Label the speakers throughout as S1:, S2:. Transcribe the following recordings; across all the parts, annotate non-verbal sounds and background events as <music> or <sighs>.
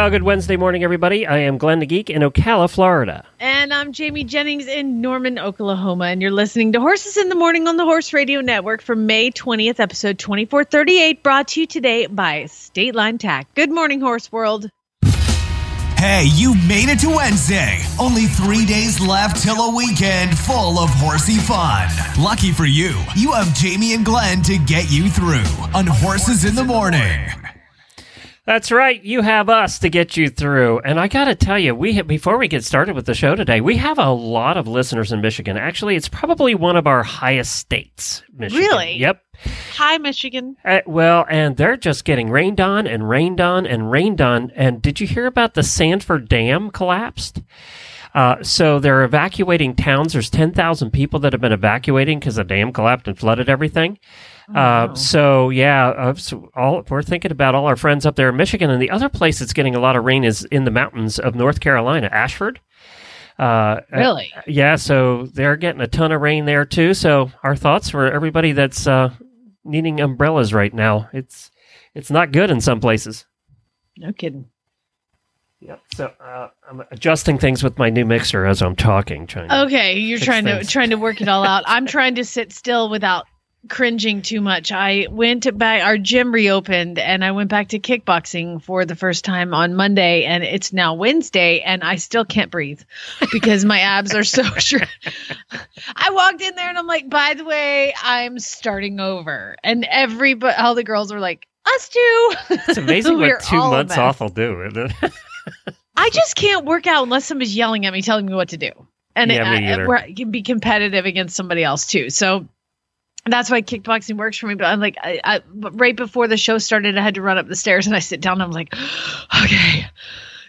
S1: Well, good Wednesday morning, everybody. I am Glenn the Geek in Ocala, Florida.
S2: And I'm Jamie Jennings in Norman, Oklahoma. And you're listening to Horses in the Morning on the Horse Radio Network for May 20th, episode 2438, brought to you today by State Line Tack. Good morning, Horse World.
S3: Hey, you made it to Wednesday. Only three days left till a weekend full of horsey fun. Lucky for you, you have Jamie and Glenn to get you through on Horses in the Morning.
S1: That's right. You have us to get you through. And I got to tell you, we before we get started with the show today, we have a lot of listeners in Michigan. Actually, it's probably one of our highest states. Michigan.
S2: Really?
S1: Yep.
S2: Hi, Michigan.
S1: Uh, well, and they're just getting rained on and rained on and rained on. And did you hear about the Sanford Dam collapsed? Uh, so they're evacuating towns. There's 10,000 people that have been evacuating because the dam collapsed and flooded everything. Uh, so yeah, uh, so all we're thinking about all our friends up there in Michigan, and the other place that's getting a lot of rain is in the mountains of North Carolina, Ashford. Uh,
S2: Really?
S1: uh, yeah, so they're getting a ton of rain there too. So our thoughts for everybody that's uh, needing umbrellas right now. It's it's not good in some places.
S2: No kidding.
S1: Yep. So uh, I'm adjusting things with my new mixer as I'm talking. Trying.
S2: Okay, you're trying to trying to work it all out. I'm trying to sit still without cringing too much. I went back our gym reopened and I went back to kickboxing for the first time on Monday and it's now Wednesday and I still can't breathe because my abs are so. <laughs> I walked in there and I'm like, by the way, I'm starting over. And every but all the girls were like, us too.
S1: It's amazing <laughs> what two months off will do. isn't it?
S2: I just can't work out unless somebody's yelling at me, telling me what to do. And
S1: Yeah,
S2: it, I, I can be competitive against somebody else too. So that's why kickboxing works for me. But I'm like, I, I, right before the show started, I had to run up the stairs and I sit down. And I'm like, <gasps> okay,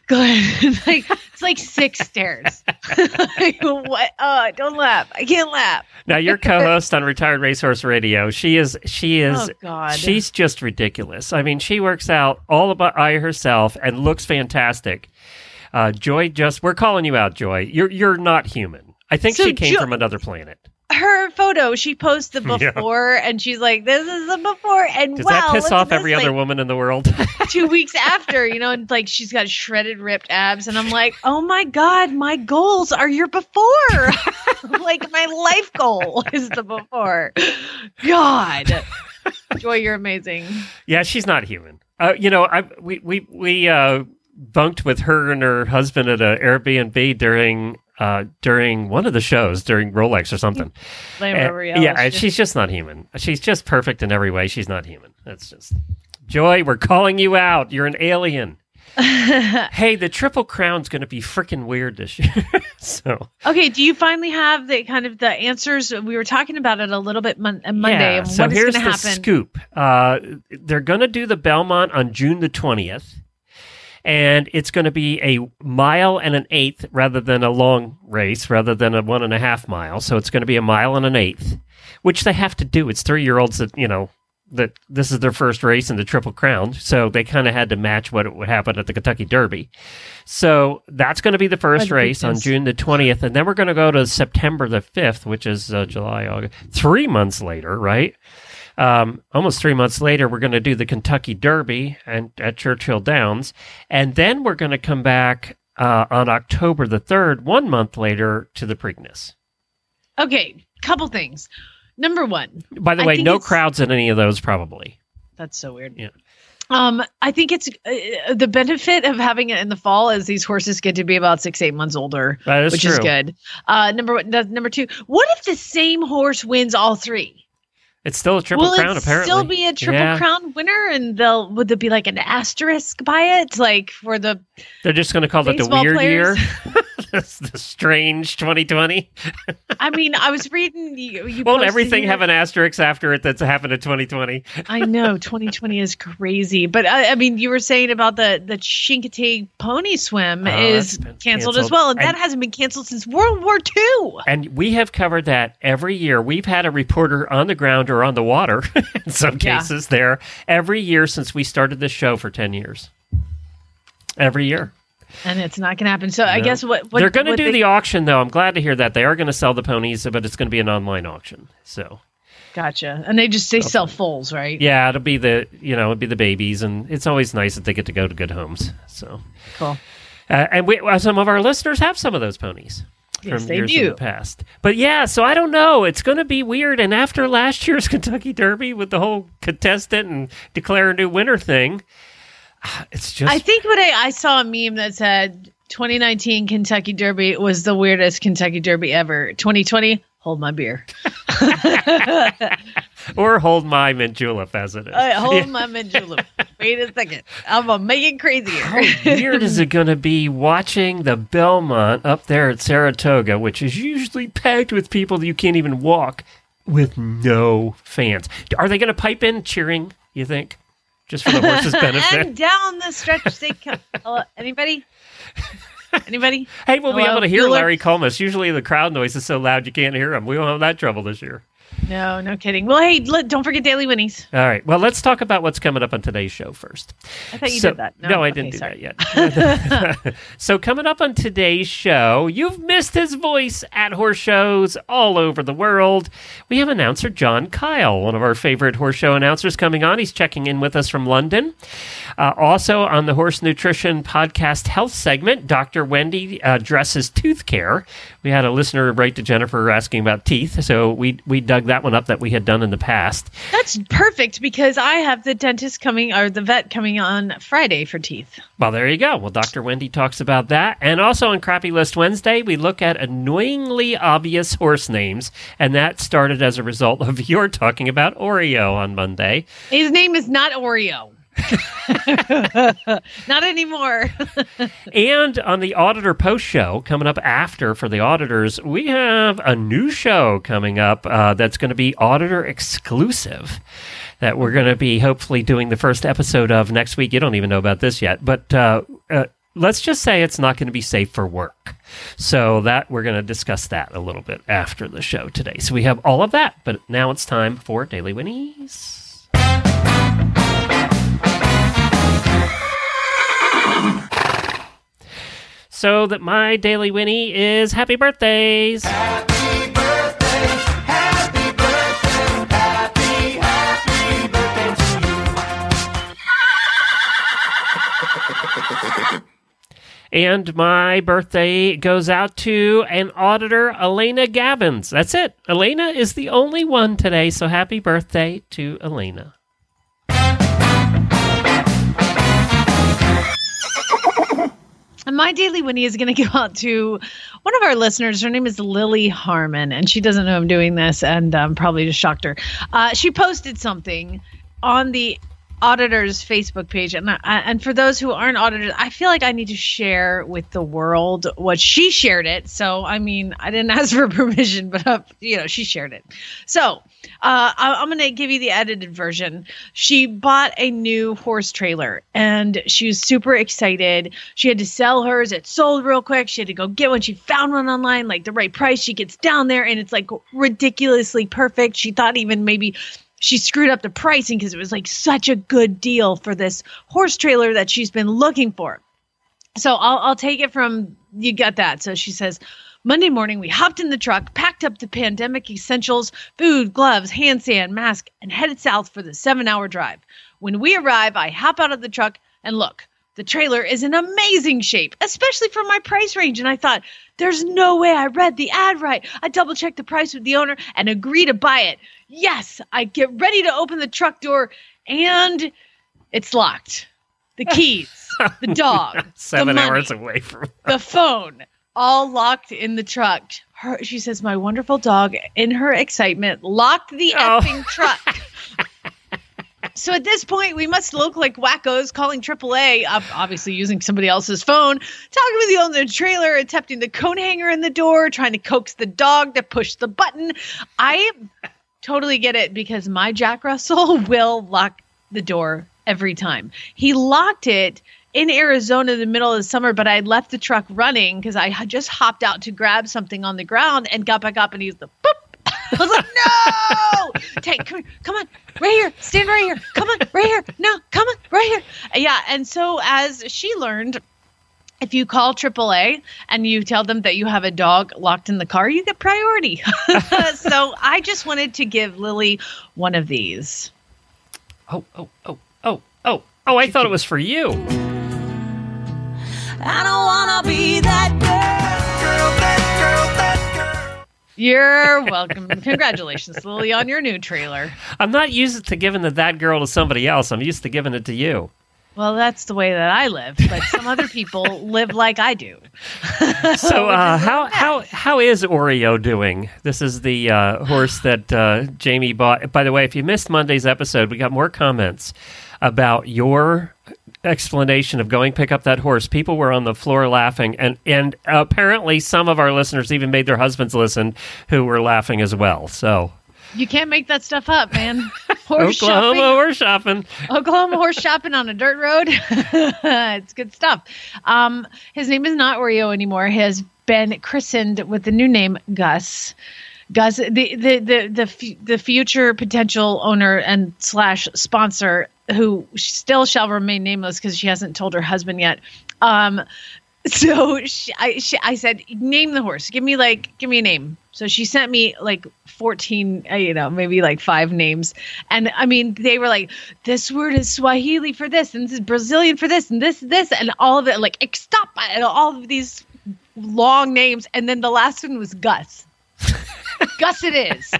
S2: good. <laughs> like it's like six <laughs> stairs. <laughs> like, what? Oh, don't laugh. I can't laugh.
S1: now your co-host on Retired Racehorse Radio, she is she is
S2: Oh God.
S1: she's just ridiculous. I mean, she works out all about by herself and looks fantastic. Uh, Joy, just we're calling you out, Joy. You're you're not human. I think
S2: So
S1: she came
S2: Jo-
S1: from another planet.
S2: Her photo. She posts the <laughs>
S1: Yeah.
S2: before, and she's like, "This is the before." And
S1: Does
S2: wow,
S1: that piss off every
S2: like,
S1: other woman in the world? <laughs>
S2: two <laughs> weeks after, you know, and like she's got shredded, ripped abs, and I'm like, oh my god, my goals are your before. like my life goal is the before. God, Joy, you're amazing.
S1: yeah, she's not human. Uh, you know, I we we we uh, bunked with her and her husband at a Airbnb during uh, during one of the shows during Rolex or something. <laughs> And- yeah, and she's just not human. She's just perfect in every way. She's not human. That's just Joy. We're calling you out. You're an alien. <laughs> hey, the Triple Crown's going to be freaking weird this year. <laughs> so
S2: okay, do you finally have the kind of the answers? We were talking about it a little bit mon- uh, Monday.
S1: yeah. So here's the
S2: happen?
S1: scoop. Uh, they're going to do the Belmont on June the twentieth. And it's going to be a mile and an eighth rather than a long race, rather than a one and a half mile. So it's going to be a mile and an eighth, which they have to do. It's three year olds that, you know, that this is their first race in the Triple Crown. So they kind of had to match what would happen at the Kentucky Derby. So that's going to be the first race on. June the 20th. And then we're going to go to September the 5th, which is uh, July, August, three months later, right? Um, almost three months later, we're going to do the Kentucky Derby and at Churchill Downs, and then we're going to come back uh, on October the third, one month later, to the Preakness.
S2: Okay, couple things. Number one,
S1: By the
S2: I
S1: way, no
S2: it's-
S1: crowds in any of those, probably.
S2: That's so weird.
S1: Yeah.
S2: Um, I think it's uh, the benefit of having it in the fall is these horses get to be about six, eight months older,
S1: is
S2: which
S1: true.
S2: is good. Uh, number one, number two. What if the same horse wins all three?
S1: It's still a triple
S2: Will
S1: crown,
S2: it
S1: apparently.
S2: still be a triple
S1: Yeah.
S2: crown winner? And they'll would there be like an asterisk by it, like for the
S1: They're just going to call it the weird
S2: players?
S1: year. <laughs> <laughs> this, the strange 2020.
S2: I mean, I was reading you. you <laughs>
S1: Won't everything have an asterisk after it that's happened in 2020?
S2: I know <laughs> 2020 is crazy, but I, I mean, you were saying about the the Chincoteague Pony Swim
S1: Oh,
S2: is
S1: that's
S2: canceled, as well, and, that hasn't been canceled since World War II.
S1: And we have covered that every year. We've had a reporter on the ground or on the water, in some
S2: Yeah.
S1: cases, there every year since we started this show for 10 years. Every year.
S2: And it's not going to happen. So I guess what, what
S1: They're going to do
S2: they-
S1: the auction, though. I'm glad to hear that. They are going to sell the ponies, but it's going to be an online auction. So,
S2: gotcha, and they just they sell foals, right?
S1: yeah, it'll be the, you know, it'll be the babies. And it's always nice that they get to go to good homes. So,
S2: Cool.
S1: Uh, and we, some of our listeners have some of those ponies
S2: Yes,
S1: from
S2: they
S1: years in
S2: do.
S1: the past. But yeah, so I don't know. It's going to be weird. And after last year's <laughs> Kentucky Derby with the whole contestant and declare a new winner thing, it's just
S2: I think what I, I saw a meme that said 2019 Kentucky Derby was the weirdest Kentucky Derby ever. 2020, hold my beer. <laughs>
S1: or hold my mint julep as it is.
S2: Uh, hold
S1: Yeah.
S2: my mint julep. Wait a second. I'm gonna make it crazier.
S1: How weird is it going to be watching the Belmont up there at Saratoga, which is usually packed with people that you can't even walk, with no fans? Are they going to pipe in cheering? You think, just for the horses' <laughs> benefit?
S2: and down the stretch they come. Hello, anybody? Anybody?
S1: Hey, we'll be able to hear
S2: Bueller?
S1: Larry Collmus. Usually the crowd noise is so loud you can't hear him. We won't have that trouble this year.
S2: No, no kidding. Well, hey, let, don't forget Daily Winnies.
S1: All right. Well, let's talk about what's coming up on today's show first.
S2: I thought you
S1: So-
S2: did that.
S1: No, I
S2: Okay,
S1: didn't do
S2: sorry.
S1: that yet. <laughs> so, coming up on today's show, you've missed his voice at horse shows all over the world. We have announcer John Kyle, one of our favorite horse show announcers, coming on. He's checking in with us from London. Uh, also, on the Horse Nutrition Podcast Health segment, Dr. Wendy uh, addresses tooth care. We had a listener write to Jennifer asking about teeth, so we, we dug that one up that we had done in the past.
S2: That's perfect because I have the dentist coming or the vet coming on Friday for teeth.
S1: Well, there you go. Well, Dr. Wendy talks about that. And also on Crappy List Wednesday, we look at annoyingly obvious horse names. And that started as a result of <laughs> your talking about Oreo on Monday.
S2: His name is not Oreo. <laughs> not anymore. <laughs>
S1: And on the Auditor Post Show, coming up after for the auditors, we have a new show coming up uh, that's going to be auditor exclusive. That we're going to be hopefully doing the first episode of next week. You don't even know about this yet, but uh, uh, let's just say it's not going to be safe for work. So that we're going to discuss that a little bit after the show today. So we have all of that, but now it's time for Daily Winnies. So that my daily Winnie is happy birthdays. And my birthday goes out to an auditor, Elena Gabbins. That's it. Elena is the only one today, so happy birthday to Elena.
S2: And my daily Winnie is going to go out to one of our listeners. Her name is Lily Harmon, and she doesn't know I'm doing this, and um, probably just shocked her. Uh, she posted something on the auditor's Facebook page, and I, and for those who aren't auditors, I feel like I need to share with the world what she shared it. So I mean, I didn't <laughs> ask for permission, but uh, you know, she shared it. So uh, I, I'm going to give you the edited version. She bought a new horse trailer and she was super excited. She had to sell hers. It sold real quick. She had to go get one. She found one online, like the right price. She gets down there and it's like ridiculously perfect. She thought even maybe she screwed up the pricing because it was like such a good deal for this horse trailer that she's been looking for. So I'll, I'll take it from you got that. So she says, Monday morning, we hopped in the truck, packed up the pandemic essentials, food, gloves, hand sand, mask, and headed south for the seven hour drive. When we arrive, I hop out of the truck and look. The trailer is in amazing shape, especially for my price range. And I thought, there's no way I read the ad right. I double checked the price with the owner and agree to buy it. Yes, I get ready to open the truck door and it's locked. The <laughs> keys, the dog,
S1: Seven
S2: the money,
S1: hours away from.
S2: the phone, all locked in the truck. Her, she says, my wonderful dog, in her excitement, locked the
S1: Oh.
S2: effing truck. So at this point, we must look like wackos calling AAA, ob- obviously using somebody else's phone, talking with the owner of the trailer, attempting the cone hanger in the door, trying to coax the dog to push the button. I totally get it because my Jack Russell <laughs> will lock the door every time. He locked it in Arizona in the middle of the summer, but I left the truck running because I had just hopped out to grab something on the ground and got back up and he's the boop. <laughs> I was like, no, <laughs> take, come, here, come on, right here, stand right here, come on, right here, no, come on, right here. Yeah, and so as she learned, if you call AAA and you tell them that you have a dog locked in the car, you get priority. <laughs> so I just wanted to give Lily one of these.
S1: Oh, oh, oh, oh, oh, oh! I thought it was for you.
S4: I don't wanna be that girl, that girl, that girl.
S2: You're <laughs> welcome. Congratulations, Lily, on your new trailer.
S1: I'm not used to giving the, that girl to somebody else. I'm used to giving it to you.
S2: Well, that's the way that I live, but some other people <laughs> live like I do.
S1: So, <laughs> uh, how how how is Oreo doing? This is the uh, horse that uh, Jamie bought. By the way, if you missed Monday's episode, we got more comments about your explanation of going pick up that horse. People were on the floor laughing, and and apparently some of our listeners even made their husbands listen, who were laughing as well. So.
S2: You can't make that stuff up, man. <laughs> Horse
S1: Oklahoma
S2: shopping,
S1: horse shopping.
S2: Oklahoma horse shopping on a dirt road. <laughs> it's good stuff. Um, his name is not Oreo anymore. He has been christened with the new name Gus. Gus, the the the the, the future potential owner and slash sponsor, who still shall remain nameless because she hasn't told her husband yet. Um, <laughs> so she, I she, I said, name the horse. Give me like give me a name. So she sent me like 14, uh, you know, maybe like five names. And I mean, they were like, this word is Swahili for this, and this is Brazilian for this, and this, this, and all of it, like, stop, and all of these long names. And then the last one was Gus. <laughs> Gus it is.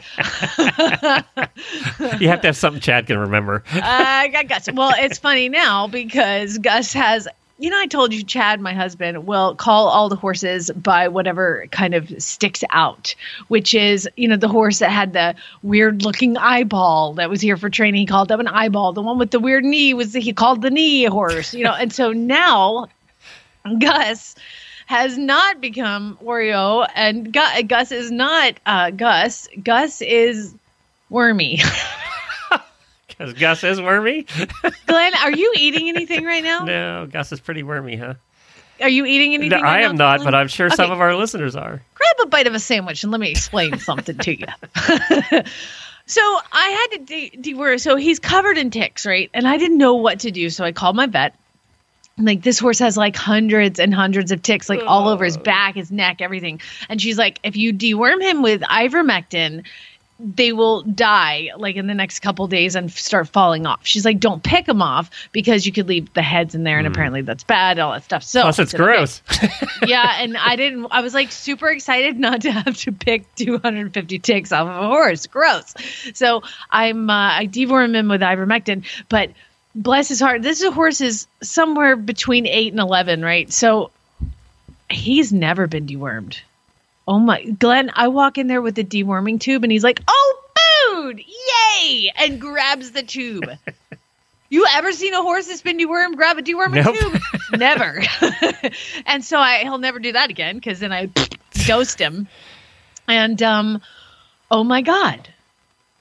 S1: You have to have something Chad can remember.
S2: Uh, I got Gus. Well, it's funny now because Gus has. You know, I told you, Chad, my husband, will call all the horses by whatever kind of sticks out, which is, you know, the horse that had the weird looking eyeball that was here for training. He called them an eyeball. The one with the weird knee was, he called the knee horse, you know. And so now Gus has not become Oreo, and Gu- Gus is not uh, Gus. Gus is Wormy. <laughs>
S1: Because Gus is wormy. <laughs>
S2: Glenn, are you eating anything right now?
S1: no, Gus is pretty wormy, huh?
S2: Are you eating anything?
S1: No,
S2: right
S1: I am
S2: now,
S1: not,
S2: Glenn?
S1: but I'm sure some of our listeners are.
S2: grab a bite of a sandwich and let me explain something to you. <laughs> so I had to de- deworm. So he's covered in ticks, right? And I didn't know what to do. So I called my vet. Like, this horse has like hundreds and hundreds of ticks, like all over his back, his neck, everything. And she's like, if you deworm him with ivermectin, they will die like in the next couple days and start falling off. She's like, don't pick them off because you could leave the heads in there, and apparently that's bad, all that stuff. So
S1: Plus, it's gross. <laughs>
S2: yeah, and I didn't. I was like super excited not to have to pick 250 ticks off of a horse. Gross. So I'm uh, I deworm him with ivermectin, but bless his heart, this horse is somewhere between eight and 11, right? So he's never been dewormed. Oh my, Glenn! I walk in there with the deworming tube, and he's like, "Oh, food! Yay!" and grabs the tube. <laughs> You ever seen a horse that's been dewormed grab a deworming
S1: Nope.
S2: tube? <laughs> Never. <laughs> and so I he'll never do that again because then I ghost him. And um, oh my god.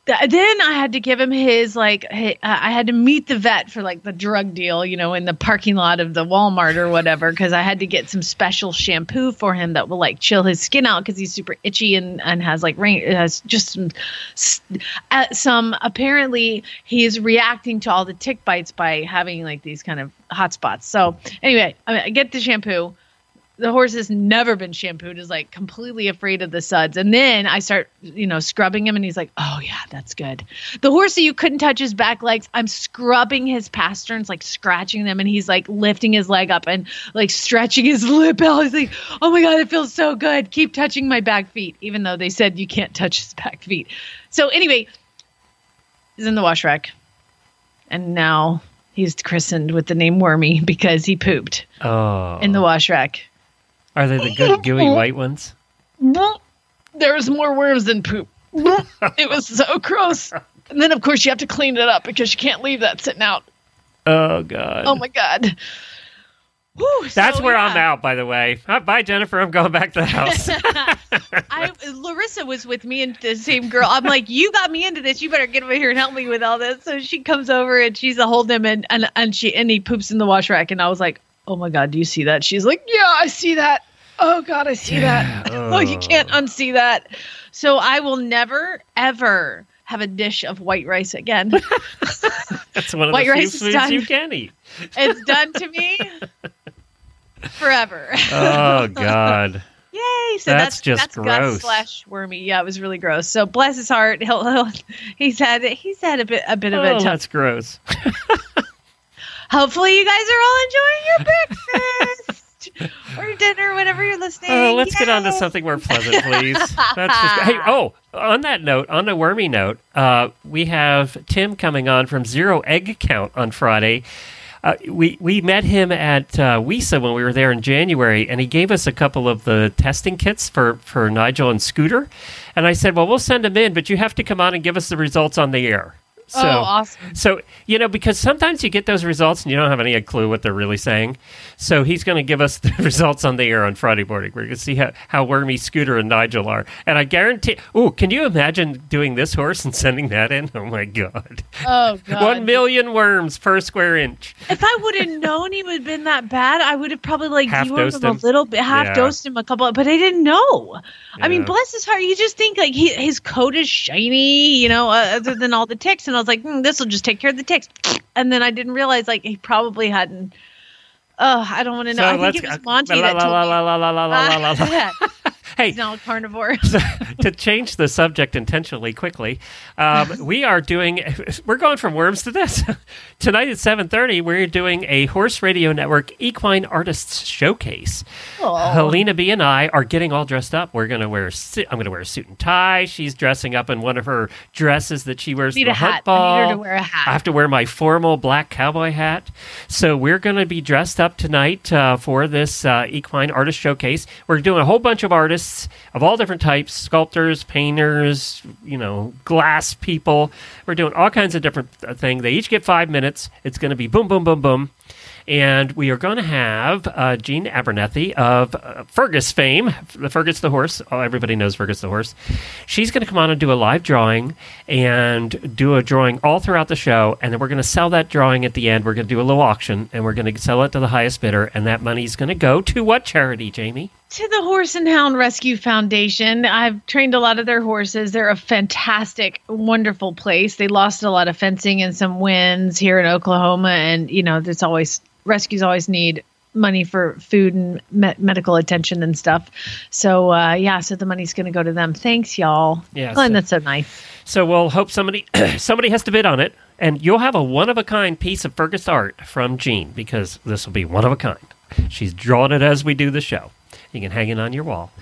S2: Th- Then I had to give him his like hi- uh, I had to meet the vet for like the drug deal, you know, in the parking lot of the Walmart or whatever because I had to get some special shampoo for him that will like chill his skin out because he's super itchy and and has like rain has just some uh, some apparently he's reacting to all the tick bites by having like these kind of hot spots. So anyway, I, mean, I get the shampoo. The horse has never been shampooed, is like completely afraid of the suds. And then I start, you know, scrubbing him, and he's like, oh, yeah, that's good. The horse that you couldn't touch his back legs, I'm scrubbing his pasterns, like scratching them, and he's like lifting his leg up and like stretching his <laughs> lip out. He's like, oh my God, it feels so good. Keep touching my back feet, even though they said you can't touch his back feet. So anyway, he's in the wash rack. And now he's christened with the name Wormy because he pooped
S1: Oh,
S2: in the wash rack.
S1: Are they the good gooey <laughs> white ones?
S2: There was more worms than poop. it was so gross. And then, of course, you have to clean it up because you can't leave that sitting out.
S1: Oh God.
S2: Oh my god. Whew,
S1: That's
S2: so,
S1: where
S2: yeah.
S1: I'm out, by the way. Uh, Bye, Jennifer. I'm going back to the house. <laughs>
S2: I Larissa was with me and the same girl. I'm like, you got me into this. You better get over here and help me with all this. So she comes over and she's a hold him and and and she and he poops in the wash rack and I was like, oh my god, do you see that? She's like, yeah, I see that. Oh god, I see that. <laughs> Oh, you can't oh. unsee that. So I will never ever have a dish of white rice again. <laughs> <laughs>
S1: That's one of
S2: White
S1: the few
S2: rice is
S1: foods
S2: done.
S1: you can eat.
S2: it's done to me forever.
S1: Oh God.
S2: Yay! So
S1: That's
S2: that's
S1: just
S2: that's
S1: gross.
S2: slash wormy. Yeah, it was really gross. So bless his heart. He'll, he'll he's had he's had a bit a bit of
S1: Oh,
S2: a tough.
S1: that's gross.
S2: Hopefully, you guys are all enjoying your breakfast or dinner, whatever you're listening. To.
S1: Oh, let's get on to something more pleasant, please. That's just hey. <laughs> Oh, on that note, on the wormy note, uh, we have Tim coming on from Zero Egg Count on Friday. Uh, we we met him at uh, WISA when we were there in January, and he gave us a couple of the testing kits for for Nigel and Scooter. And I said, "Well, we'll send them in, but you have to come on and give us the results on the air." So,
S2: Oh, awesome.
S1: So, you know, because sometimes you get those results and you don't have any clue what they're really saying. So he's going to give us <laughs> the results on the air on Friday morning. We're going to see how, how wormy Scooter and Nigel are. And I guarantee, oh, can you imagine doing this horse and sending that in? Oh, my God.
S2: Oh <laughs> God!
S1: One million worms per square inch.
S2: If I would have known he would have been that bad, I would have probably like
S1: Half dosed
S2: him a little bit, half
S1: Yeah.
S2: dosed him a couple. of, But I didn't know. I mean, bless his heart. You just think like he, his coat is shiny, you know, uh, other than all the ticks. And I was like, hmm, this will just take care of the ticks. And then I didn't realize like he probably hadn't. Oh, I don't want to know. I think it was Monty
S1: la,
S2: that
S1: la,
S2: told
S1: la,
S2: me.
S1: la, <laughs> <laughs> Hey,
S2: now carnivore. <laughs>
S1: to change the subject intentionally quickly, um, <laughs> we are doing. We're going from worms to this <laughs> tonight at seven thirty. We're doing a Horse Radio Network Equine Artists Showcase.
S2: Oh.
S1: Helena B and I are getting all dressed up. We're gonna wear. I'm gonna wear a suit and tie. She's dressing up in one of her dresses that she wears
S2: Need
S1: to
S2: a hat. I
S1: ball.
S2: need her to wear a hat.
S1: I have to wear my formal black cowboy hat. So we're going to be dressed up tonight uh, for this uh, equine artist showcase. We're doing a whole bunch of artists of all different types: sculptors, painters, you know, glass people. We're doing all kinds of different uh, things. They each get five minutes. It's going to be boom, boom, boom, boom. And we are going to have uh, Jean Abernethy of uh, Fergus fame, the Fergus the horse. Oh, everybody knows Fergus the horse. She's going to come on and do a live drawing and do a drawing all throughout the show. And then we're going to sell that drawing at the end. We're going to do a little auction and we're going to sell it to the highest bidder. And that money is going to go to what charity, Jamie?
S2: To the Horse and Hound Rescue Foundation. I've trained a lot of their horses. They're a fantastic, wonderful place. They lost a lot of fencing and some wins here in Oklahoma, and you know, there's always rescues always need money for food and me- medical attention and stuff. So uh, yeah, so the money's going to go to them. Thanks, y'all.
S1: Yeah,
S2: Glenn,
S1: so-
S2: that's so nice.
S1: So we'll hope somebody <clears throat> somebody has to bid on it, and you'll have a one of a kind piece of Fergus art from Jean because this will be one of a kind. She's drawn it as we do the show. You can hang it on your wall.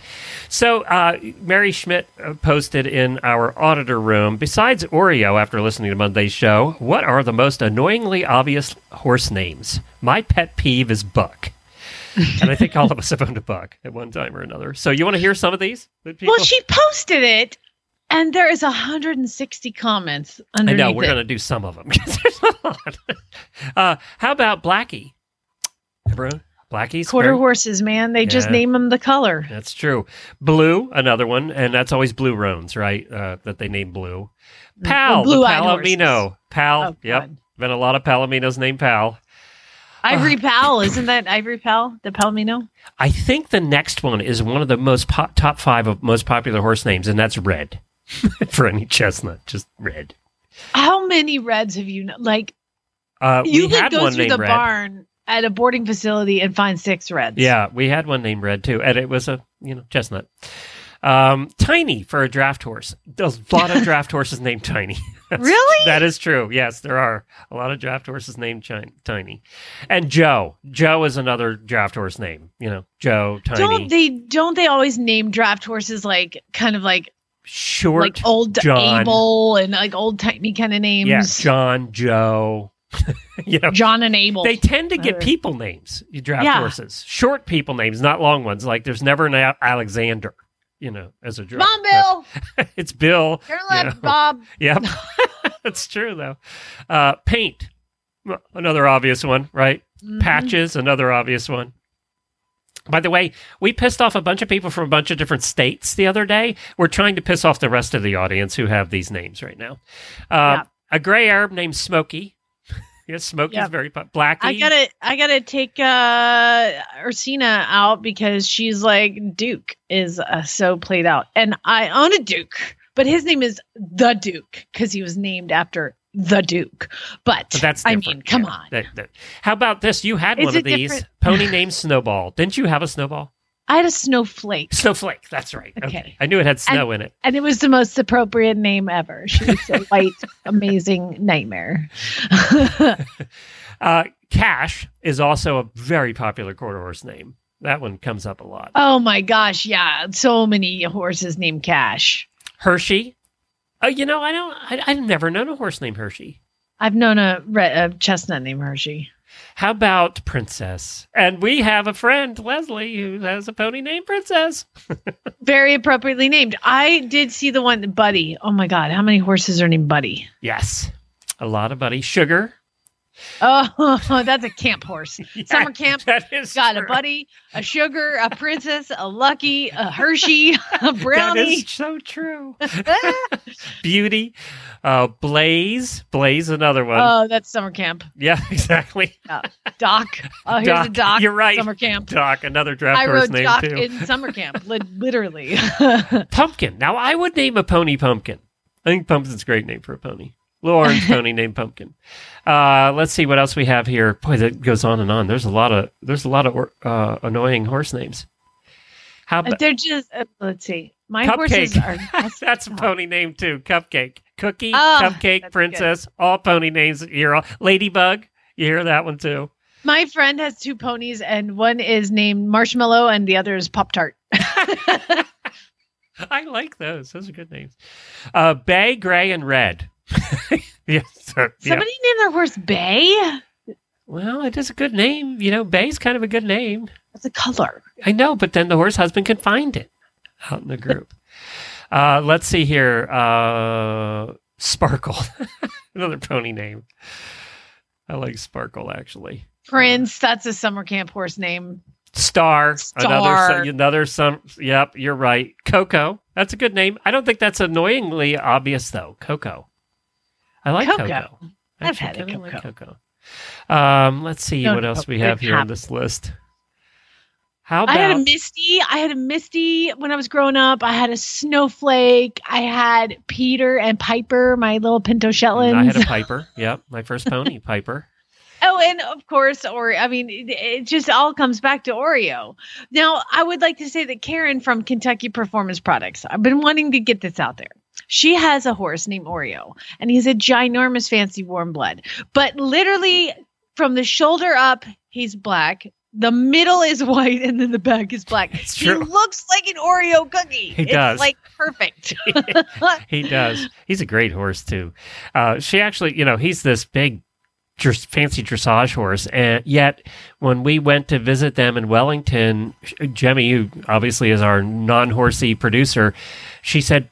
S1: So uh, Mary Schmidt uh, posted in our auditor room. Besides Oreo, after listening to Monday's show, what are the most annoyingly obvious horse names? My pet peeve is Buck. and I think all of us have owned a buck at one time or another. So you want to hear some of these?
S2: Well, she posted it, and there is 160 comments
S1: I
S2: underneath
S1: know we're going to do some of them because there's a lot. <laughs> Uh, how about Blackie? Everyone, Blackie's
S2: Quarter
S1: very-
S2: horses, man. They just name them the color.
S1: That's true. Blue, another one, and that's always Blue Roans, right? Uh, that they name Blue. Pal,
S2: Or blue-eyed
S1: the
S2: horses.
S1: Palomino. Pal,
S2: Oh,
S1: yep.
S2: God.
S1: Been a lot of Palominos named Pal.
S2: Ivory <sighs> Pal, isn't that Ivory Pal, the Palomino?
S1: I think the next one is one of the most po- top five of most popular horse names, and that's Red. <laughs> For any chestnut, just Red.
S2: How many reds have you like?
S1: Uh,
S2: You could go through the
S1: Red.
S2: barn at a boarding facility and find six reds.
S1: Yeah, we had one named Red too, and it was a you know chestnut. Um, tiny for a draft horse. There's a lot of <laughs> draft horses named Tiny. <laughs> That's-
S2: Really?
S1: That is true. Yes, there are a lot of draft horses named Tiny. And Joe. Joe is another draft horse name. You know, Joe, Tiny,
S2: Don't they? Don't they always name draft horses like kind of like
S1: short.
S2: like old
S1: John.
S2: Abel and like old timey kind of names?
S1: yeah, John, Joe. <laughs> you know,
S2: John and Abel.
S1: They tend to get people names, you draft
S2: Yeah.
S1: horses. Short people names, not long ones. Like there's never an Al- Alexander, you know, as a draft.
S2: on, Bill. <laughs>
S1: it's Bill.
S2: Turn
S1: you
S2: left,
S1: know.
S2: Bob. <laughs>
S1: Yep. That's true, though. Uh, paint, another obvious one, right?
S2: Mm-hmm.
S1: Patches, another obvious one. By the way, we pissed off a bunch of people from a bunch of different states the other day. We're trying to piss off the rest of the audience who have these names right now. Uh,
S2: Yeah.
S1: A gray Arab named Smokey. Yes, Smokey's
S2: is
S1: very po- Blackie.
S2: I gotta, I gotta take uh Ursina out because she's like Duke is uh, so played out, and I own a Duke, but his name is the Duke because he was named after the Duke. But,
S1: But that's
S2: I mean, come
S1: Yeah.
S2: on,
S1: That- that- How about this? You had
S2: Is
S1: one of these
S2: different?
S1: pony <laughs> named Snowball. Didn't you have a snowball?
S2: I had a snowflake,
S1: Snowflake. That's right. Okay.
S2: Okay.
S1: I knew it had snow in it.
S2: and it was the most appropriate name ever. She was a <laughs> white, amazing nightmare. <laughs>
S1: Uh, Cash is also a very popular quarter horse name. That one comes up a lot.
S2: oh my gosh, yeah, so many horses named Cash.
S1: Hershey. Oh, you know, I don't. I, I've never known a horse named Hershey.
S2: I've known a, a chestnut named Hershey.
S1: How about Princess? And we have a friend, Leslie, who has a pony named Princess. <laughs>
S2: Very appropriately named. I did see the one Buddy. Oh my god, how many horses are named Buddy?
S1: Yes, a lot of buddy. Sugar.
S2: Oh, <laughs> that's a camp horse. <laughs> Summer camp.
S1: That is
S2: Got a buddy, a sugar, a princess, a lucky, a Hershey, <laughs> a
S1: That
S2: brownie.
S1: is so true. Beauty. Uh, Blaze. Blaze, another one.
S2: oh, that's summer camp.
S1: yeah, exactly.
S2: Doc. Oh, here's a doc.
S1: You're right.
S2: Summer camp.
S1: Doc, another draft
S2: I
S1: horse
S2: wrote
S1: name
S2: Doc
S1: too.
S2: in summer camp, li- literally.
S1: Pumpkin. Now, I would name a pony Pumpkin. I think Pumpkin's a great name for a pony. Little orange <laughs> pony named Pumpkin. Uh, let's see what else we have here. Boy, that goes on and on. There's a lot of there's a lot of uh, annoying horse names. How about
S2: They're just. Uh, let's see. My
S1: Cupcake?
S2: horses are. <laughs>
S1: That's a pony name too. Cupcake, Cookie,
S2: Oh,
S1: Cupcake, Princess. All pony names. You hear all Ladybug. You hear that one too.
S2: My friend has two ponies, and one is named Marshmallow, and the other is Pop Tart. <laughs>
S1: I like those. Those are good names. Uh, Bay, Gray, and Red. <laughs> yes. sir. Yeah.
S2: Somebody named their horse Bay.
S1: Well, it is a good name. You know, Bay's kind of a good name.
S2: That's a color.
S1: I know, but then the horse husband can find it out in the group. <laughs> uh, let's see here. Uh, Sparkle, <laughs> another pony name. I like Sparkle actually.
S2: Prince. That's a summer camp horse name.
S1: Star, another
S2: Star.
S1: su- another some. Yep, you're right. Coco, that's a good name. I don't think that's annoyingly obvious though. Coco, I like Coco.
S2: Coco. I've
S1: Actually,
S2: had a
S1: kinda like
S2: Coco.
S1: Coco. Um, let's see
S2: No,
S1: what
S2: no,
S1: else we have here on this list. How
S2: I had a
S1: about
S2: Misty. I had a Misty when I was growing up. I had a Snowflake. I had Peter and Piper, my little Pinto Shetlands.
S1: I had a Piper. Yep, my first <laughs> pony, Piper.
S2: Oh, and of course, or I mean, it, it just all comes back to Oreo. Now, I would like to say that Karen from Kentucky Performance Products, I've been wanting to get this out there. She has a horse named Oreo, and he's a ginormous, fancy warm blood. But literally, from the shoulder up, he's black. The middle is <laughs> white, and then the back is black.
S1: It's
S2: He
S1: true.
S2: looks like an Oreo cookie.
S1: He
S2: it's
S1: does.
S2: like perfect. <laughs>
S1: he does. He's a great horse too. Uh, she actually, you know, he's this big, fancy dressage horse, and yet when we went to visit them in Wellington, Jemmy, who obviously is our non-horsey producer, she said.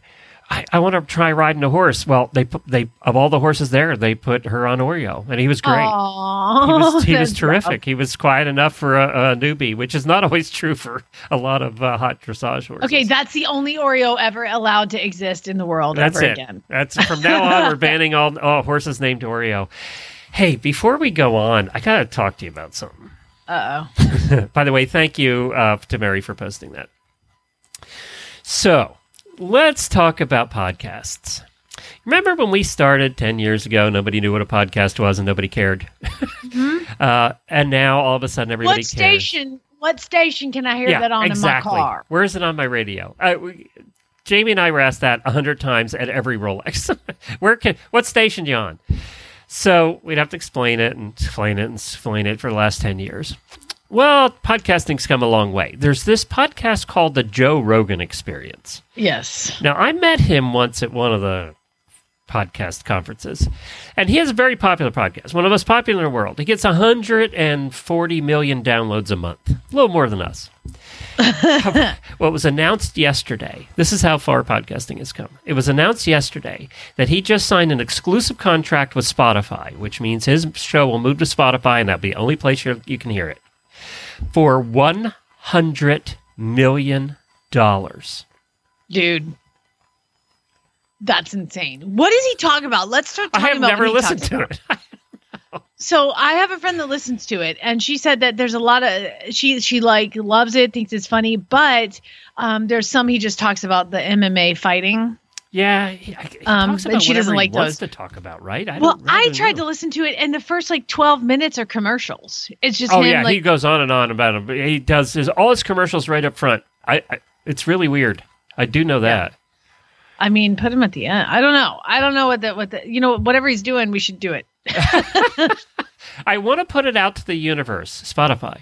S1: I, I want to try riding a horse. Well, they put they of all the horses there, they put her on Oreo, and he was great.
S2: Aww,
S1: he was he <laughs> was terrific. He was quiet enough for a, a newbie, which is not <laughs> always true for a lot of uh, hot dressage horses.
S2: Okay, that's the only Oreo ever allowed to exist in the world
S1: That's
S2: ever
S1: it.
S2: again.
S1: That's from now on. We're <laughs> banning all, all horses named Oreo. Hey, before we go on, I gotta talk to you about something.
S2: Uh oh.
S1: By the way, thank you uh, to Mary for posting that. So, let's talk about podcasts. Remember when we started 10 years ago, nobody knew what a podcast was and nobody cared? <laughs> uh, and now all of a sudden everybody
S2: Mm-hmm. What
S1: cares.
S2: station? What station can I hear that on
S1: exactly.
S2: in my car?
S1: Where is it on my radio? Uh, we, Jamie and I were asked that a hundred times at every Rolex. <laughs> Where can what station you on? So we'd have to explain it and explain it and explain it for the last ten years. Well, podcasting's come a long way. There's this podcast called the Joe Rogan Experience.
S2: Yes.
S1: Now, I met him once at one of the podcast conferences. And he has a very popular podcast, one of the most popular in the world. He gets 140 million downloads a month, a little more than us. <laughs> what was announced yesterday, this is how far podcasting has come. It was announced yesterday that he just signed an exclusive contract with Spotify, which means his show will move to Spotify and that'll be the only place you you can hear it, for $100 million.
S2: Dude. That's insane. What does he talk about? Let's start
S1: I
S2: talking
S1: have
S2: about
S1: never listened to
S2: about.
S1: it. <laughs>
S2: So I have a friend that listens to it, and she said that there's a lot of she she like loves it, thinks it's funny, but um, there's some he just talks about the MMA fighting.
S1: Yeah, he, he
S2: Um,
S1: talks
S2: and she doesn't like those.
S1: to talk about, right? I
S2: Well, I tried
S1: know.
S2: to listen to it, and the first like 12 minutes are commercials. It's just
S1: Oh
S2: him
S1: yeah,
S2: like
S1: he goes on and on about him. He does his all his commercials right up front. I, I it's really weird. I do know that.
S2: I mean, put him at the end. I don't know. I don't know what that what the you know whatever he's doing, we should do it. <laughs> <laughs>
S1: I want to put it out to the universe, Spotify.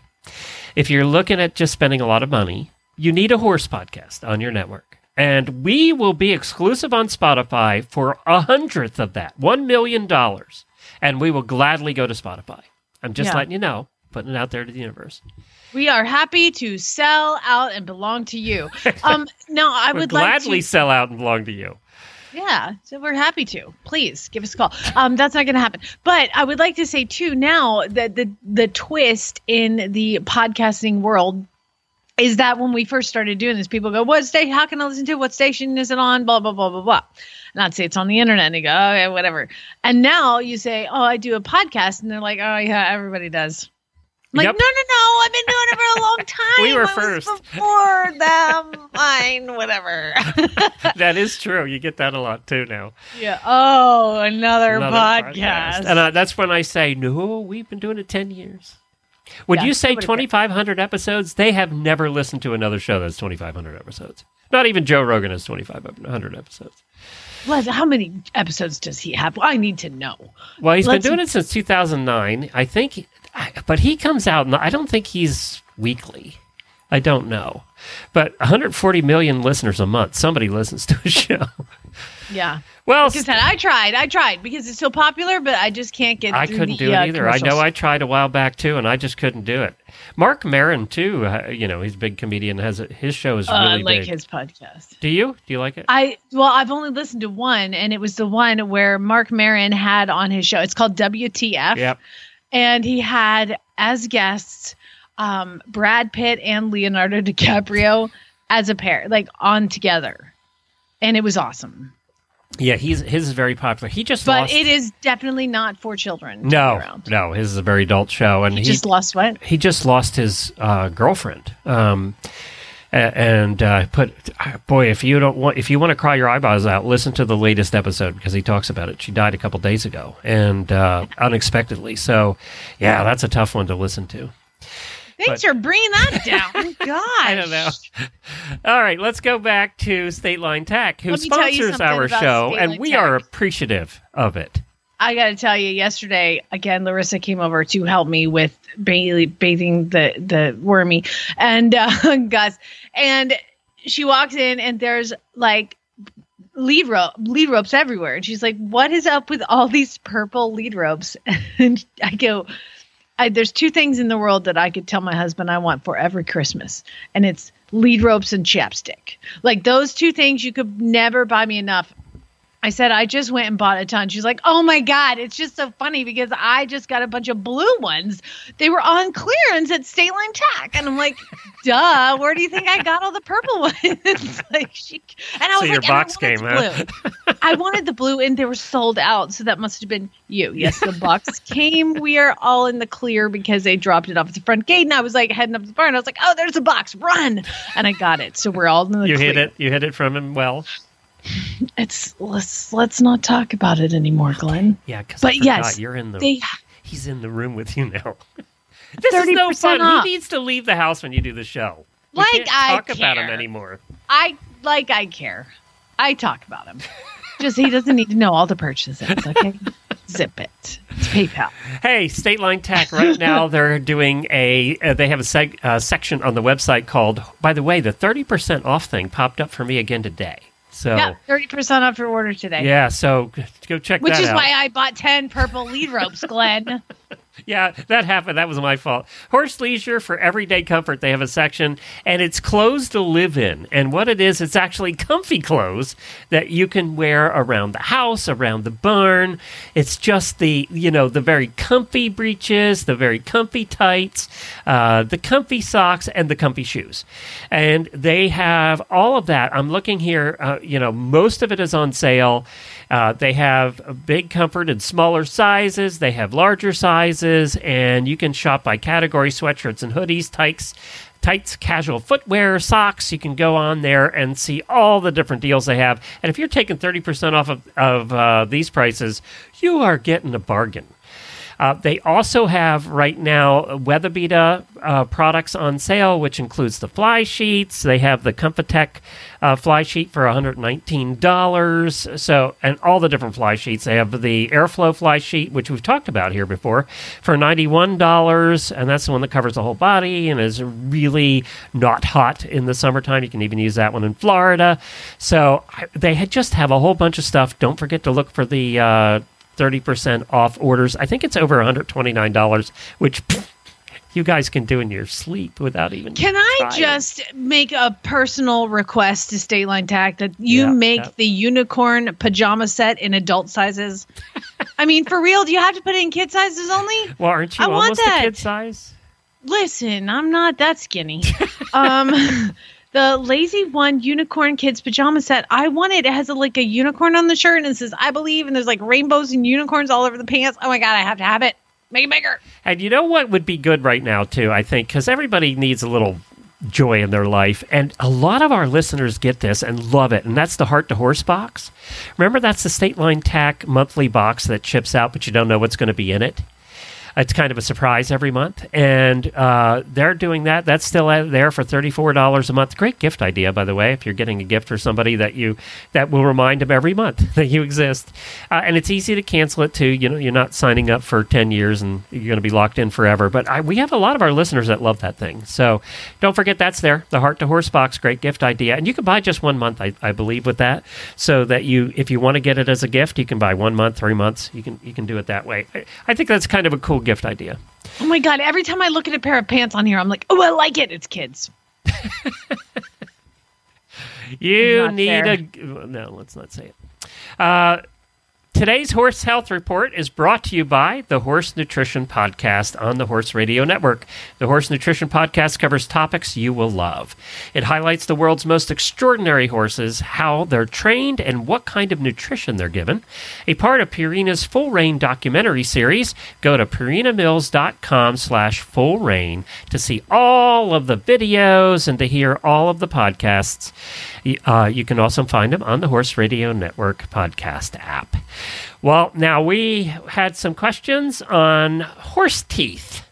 S1: If you're looking at just spending a lot of money, you need a horse podcast on your network. And we will be exclusive on Spotify for a hundredth of that, $1 million. And we will gladly go to Spotify. I'm just
S2: Yeah.
S1: letting you know, putting it out there to the universe.
S2: We are happy to sell out and belong to you. <laughs> Um, no, I would like
S1: gladly
S2: to.
S1: sell out and belong to you.
S2: Yeah, so we're happy to. Please give us a call. Um, that's not going to happen. But I would like to say too now that the the twist in the podcasting world is that when we first started doing this, people go, "What station? How can I listen to? it? What station is it on?" Blah blah blah blah blah. Not say it's on the internet, and they go, "Oh yeah, whatever." And now you say, "Oh, I do a podcast," and they're like, "Oh yeah, everybody does." I'm like,
S1: Yep.
S2: no, no, no! I've been doing it for a long <laughs> time.
S1: We were first.
S2: before them. Fine, whatever. <laughs>
S1: that is true. You get that a lot too now.
S2: Yeah. Oh, another,
S1: Another
S2: podcast.
S1: And uh, that's when I say, no, we've been doing it 10 years. Would
S2: Yeah,
S1: you say 2,500 episodes? They have never listened to another show that's 2,500 episodes. Not even Joe Rogan has 2,500 episodes.
S2: What, how many episodes does he have? I need to know.
S1: Well, he's
S2: Let's-
S1: been doing it since 2009. I think, but he comes out, and I don't think he's weekly. I don't know. But 140 million listeners a month. Somebody listens to a <laughs> show.
S2: Yeah.
S1: Well,
S2: Like I said, I tried. I tried because it's so popular, but I just can't get.
S1: I couldn't
S2: the,
S1: do it
S2: uh,
S1: either. I know. I tried a while back too, and I just couldn't do it. Marc Maron too. Uh, you know, he's a big comedian. Has a, his show is really
S2: Uh, I like
S1: big.
S2: his podcast.
S1: Do you? Do you like it?
S2: I well, I've only listened to one, and it was the one where Marc Maron had on his show. It's called WTF,
S1: Yep.
S2: and he had as guests um, Brad Pitt and Leonardo <laughs> DiCaprio as a pair, like on together, and it was awesome.
S1: Yeah, he's his is very popular. He just
S2: But
S1: lost.
S2: it is definitely not for children.
S1: no, no, his is a very adult show, and
S2: He
S1: he
S2: just lost what?
S1: he just lost his uh, girlfriend. Um, and uh, put boy, if you don't want, if you want to cry your eyeballs out, listen to the latest episode because he talks about it. She died a couple days ago, and uh, unexpectedly. So, yeah, that's a tough one to listen to.
S2: Thanks for bringing that <laughs> down. Gosh.
S1: I don't know. All right, let's go back to State Line Tack, who
S2: Let me tell you
S1: sponsors our show,
S2: State
S1: and
S2: Line
S1: we are appreciative of it.
S2: I got to tell you, yesterday again, Larissa came over to help me with bathing the the wormy and uh, <laughs> Gus, and she walks in and there's like lead rope lead ropes everywhere, and she's like, "What is up with all these purple lead ropes?" <laughs> And I go. I, there's two things in the world that I could tell my husband I want for every Christmas, and it's lead ropes and chapstick. Like those two things, you could never buy me enough. I said I just went and bought a ton. She's like, "Oh my god, it's just so funny because I just got a bunch of blue ones. They were on clearance at State Line Tack." And I'm like, <laughs> "Duh, where do you think I got all the purple <laughs> ones?" <laughs> like she and I
S1: So
S2: was
S1: your
S2: like, I
S1: box
S2: wanted
S1: came,
S2: the blue. I wanted the blue and they were sold out, so that must have been you. Yes, the box came. We are all in the clear because they dropped it off at the front gate, and I was like heading up to the barn. I was like, "Oh, there's a box, run!" And I got it. So we're all in the
S1: You
S2: clear.
S1: hit it. You hit it from him well.
S2: It's let's let's not talk about it anymore, Glenn.
S1: Yeah, because
S2: But yes,
S1: you're in the.
S2: They
S1: he's in the room with you now. <laughs> this is no
S2: 30%
S1: fun.
S2: off.
S1: He needs to leave the house when you do the show. We
S2: Like
S1: can't
S2: I
S1: talk about him
S2: care.
S1: anymore.
S2: I like I care. I talk about him. Just he doesn't need to know all the purchases. Okay, <laughs> zip it. It's PayPal.
S1: Hey, State Line Tack. Right now, <laughs> they're doing a. Uh, they have a seg- uh, section on the website called. By the way, the thirty percent off thing popped up for me again today. So
S2: Yeah, thirty percent off your order today.
S1: yeah, so go check
S2: Which is
S1: out.
S2: why I bought ten purple lead ropes, Glenn. <laughs>
S1: Yeah, that happened. That was my fault. Horse Leisure for everyday comfort. They have a section, and it's clothes to live in. And what it is, it's actually comfy clothes that you can wear around the house, around the barn. It's just the you know the very comfy breeches, the very comfy tights, uh, the comfy socks, and the comfy shoes. And they have all of that. I'm looking here. Uh, you know, most of it is on sale. Uh, they have big comfort in smaller sizes. They have larger sizes, and you can shop by category: sweatshirts and hoodies, tights, tights, casual footwear, socks. You can go on there and see all the different deals they have. And if you're taking thirty percent off of, of uh, these prices, you are getting a bargain. Uh, they also have right now Weatherbeeta uh, products on sale, which includes the fly sheets. They have the Comfortech uh, fly sheet for $119. So, and all the different fly sheets. They have the Airflow fly sheet, which we've talked about here before, for $91. And that's the one that covers the whole body and is really not hot in the summertime. You can even use that one in Florida. So, they just have a whole bunch of stuff. Don't forget to look for the. Uh, 30% off orders. I think it's over $129, which pff, you guys can do in your sleep without even.
S2: Can I
S1: trying.
S2: just make a personal request to State Line Tack that you
S1: Yeah,
S2: make
S1: yeah.
S2: the unicorn pajama set in adult sizes? I mean, for real, do you have to put it in kid sizes only? <laughs>
S1: Well, aren't you
S2: I want
S1: almost
S2: that.
S1: a kid size?
S2: Listen, I'm not that skinny. <laughs> um, the Lazy One Unicorn Kids pajama set. I want it. It has a, like a unicorn on the shirt and it says "I believe," and there's like rainbows and unicorns all over the pants. Oh my god, I have to have it. Make it bigger.
S1: And you know what would be good right now, too, I think, because everybody needs a little joy in their life. And a lot of our listeners get this and love it. And that's the Heart to Horse box. Remember, that's the State Line Tack monthly box that chips out, but you don't know what's going to be in it. It's kind of a surprise every month, and uh, they're doing that. That's still out there for thirty-four dollars a month. Great gift idea, by the way. If you're getting a gift for somebody that you that will remind them every month <laughs> that you exist, uh, and it's easy to cancel it too. You know, you're not signing up for ten years and you're going to be locked in forever. But I, we have a lot of our listeners that love that thing. So don't forget that's there. The Heart to Horse box, great gift idea, and you can buy just one month, I, I believe, with that. So that you, if you want to get it as a gift, you can buy one month, three months. You can you can do it that way. I, I think that's kind of a cool gift idea.
S2: Oh my god! Every time I look at a pair of pants on here, I'm like, oh, I like it. It's kids. <laughs>
S1: You need
S2: fair.
S1: a no. Let's not say it. Uh, today's horse health report is brought to you by the Horse Nutrition Podcast on the Horse Radio Network. The Horse Nutrition Podcast covers topics you will love. It highlights the world's most extraordinary horses, how they're trained, and what kind of nutrition they're given. A part of Purina's Full Rein documentary series. Go to purinamills.com slash full rein to see all of the videos and to hear all of the podcasts. Uh, you can also find them on the Horse Radio Network podcast app. Well, now we had some questions on horse teeth.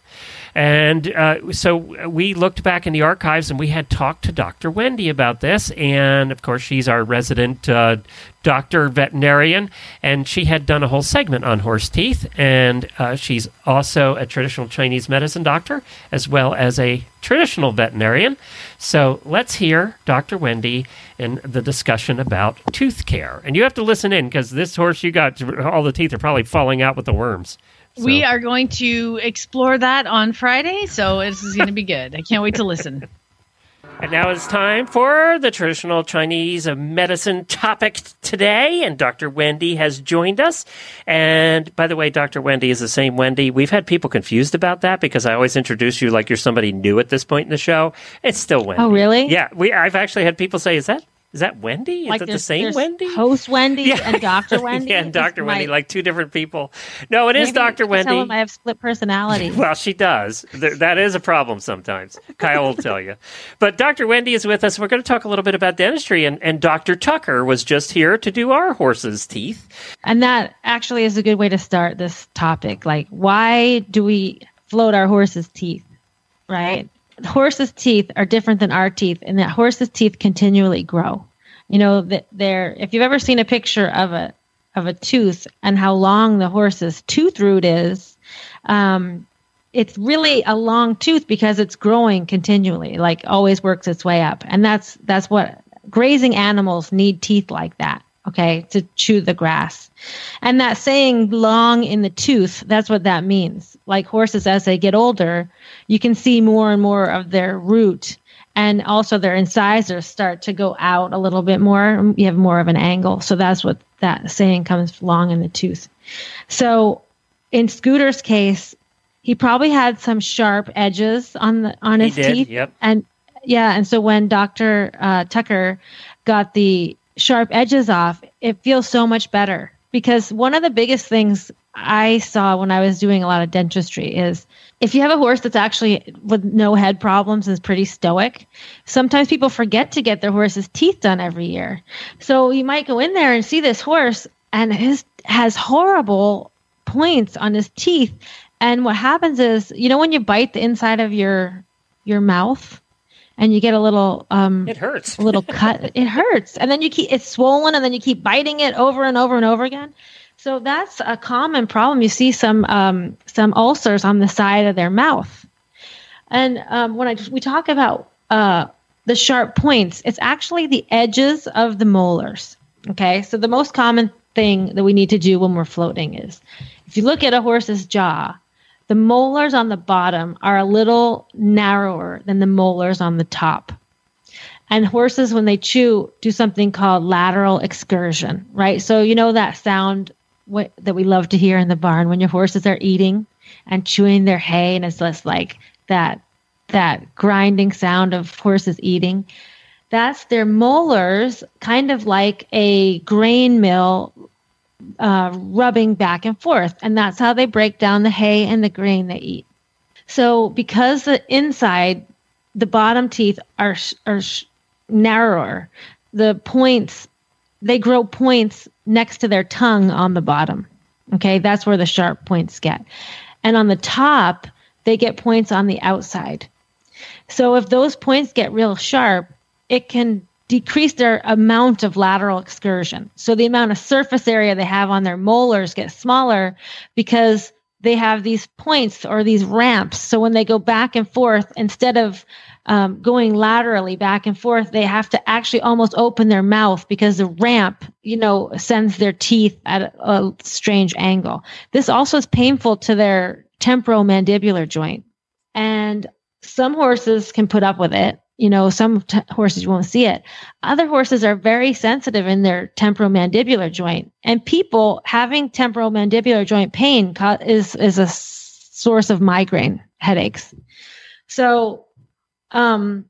S1: And uh, so we looked back in the archives and we had talked to Dr. Wendy about this. And of course, she's our resident uh, doctor veterinarian. And she had done a whole segment on horse teeth. And uh, she's also a traditional Chinese medicine doctor as well as a traditional veterinarian. So let's hear Dr. Wendy in the discussion about tooth care. And you have to listen in because this horse you got, all the teeth are probably falling out with the worms.
S2: We are going to explore that on Friday, so this is going to be good. I can't wait to listen.
S1: And now it's time for the traditional Chinese medicine topic today. And Dr. Wendy has joined us. And by the way, Dr. Wendy is the same Wendy. We've had people confused about that because I always introduce you like you're somebody new at this point in the show. It's still Wendy.
S5: Oh, really?
S1: Yeah. We, I've actually had people say, is that, is that Wendy? Is
S5: like
S1: it the same Wendy?
S5: host Wendy and Dr. Wendy.
S1: yeah, and <laughs>
S5: It's
S1: Dr.
S5: my-
S1: Wendy, like two different people. No, it is
S5: maybe
S1: Dr. Wendy.
S5: Tell them I have split personality. <laughs>
S1: Well, she does. Th- that is a problem sometimes. Kyle will tell you. But Dr. Wendy is with us. We're going to talk a little bit about dentistry, and, and Dr. Tucker was just here to do our horse's teeth.
S5: And that actually is a good way to start this topic. Like, why do we float our horse's teeth? Right? Horses' teeth are different than our teeth in that horses' teeth continually grow. You know, that they're if you've ever seen a picture of a of a tooth and how long the horse's tooth root is, um, it's really a long tooth because it's growing continually, like always works its way up. And that's that's what grazing animals need teeth like that, okay, to chew the grass. And that saying long in the tooth, that's what that means. Like horses, as they get older, you can see more and more of their root. And also their incisors start to go out a little bit more. You have more of an angle. So that's what that saying comes long in the tooth. So in Scooter's case, he probably had some sharp edges on the on his
S1: did,
S5: teeth.
S1: yep.
S5: And yeah, and so when Doctor uh, Tucker got the sharp edges off, it feels so much better because one of the biggest things I saw when I was doing a lot of dentistry is if you have a horse that's actually with no head problems and is pretty stoic, sometimes people forget to get their horse's teeth done every year. So you might go in there and see this horse and his has horrible points on his teeth. And what happens is, you know, when you bite the inside of your your mouth and you get a little um
S1: It hurts.
S5: a little cut. <laughs> It hurts. And then you keep it's swollen and then you keep biting it over and over and over again. So that's a common problem. You see some um, some ulcers on the side of their mouth. And um, when I, we talk about uh, the sharp points it's actually the edges of the molars okay? So the most common thing that we need to do when we're floating is if you look at a horse's jaw the molars on the bottom are a little narrower than the molars on the top. And horses when they chew do something called lateral excursion right? So you know that sound that we love to hear in the barn when your horses are eating and chewing their hay and it's just like that that grinding sound of horses eating? That's their molars kind of like a grain mill uh, rubbing back and forth and that's how they break down the hay and the grain they eat so because the inside the bottom teeth are are narrower. The points they grow points next to their tongue on the bottom. Okay, that's where the sharp points get. And on the top, they get points on the outside. So if those points get real sharp, it can decrease their amount of lateral excursion. So the amount of surface area they have on their molars gets smaller because they have these points or these ramps. So when they go back and forth, instead of um, going laterally back and forth, they have to actually almost open their mouth because the ramp, you know, sends their teeth at a, a strange angle. This also is painful to their temporomandibular joint. And some horses can put up with it. You know, some t- horses won't see it. Other horses are very sensitive in their temporomandibular joint. And people having temporomandibular joint pain co- is, is a source of migraine headaches. So, um,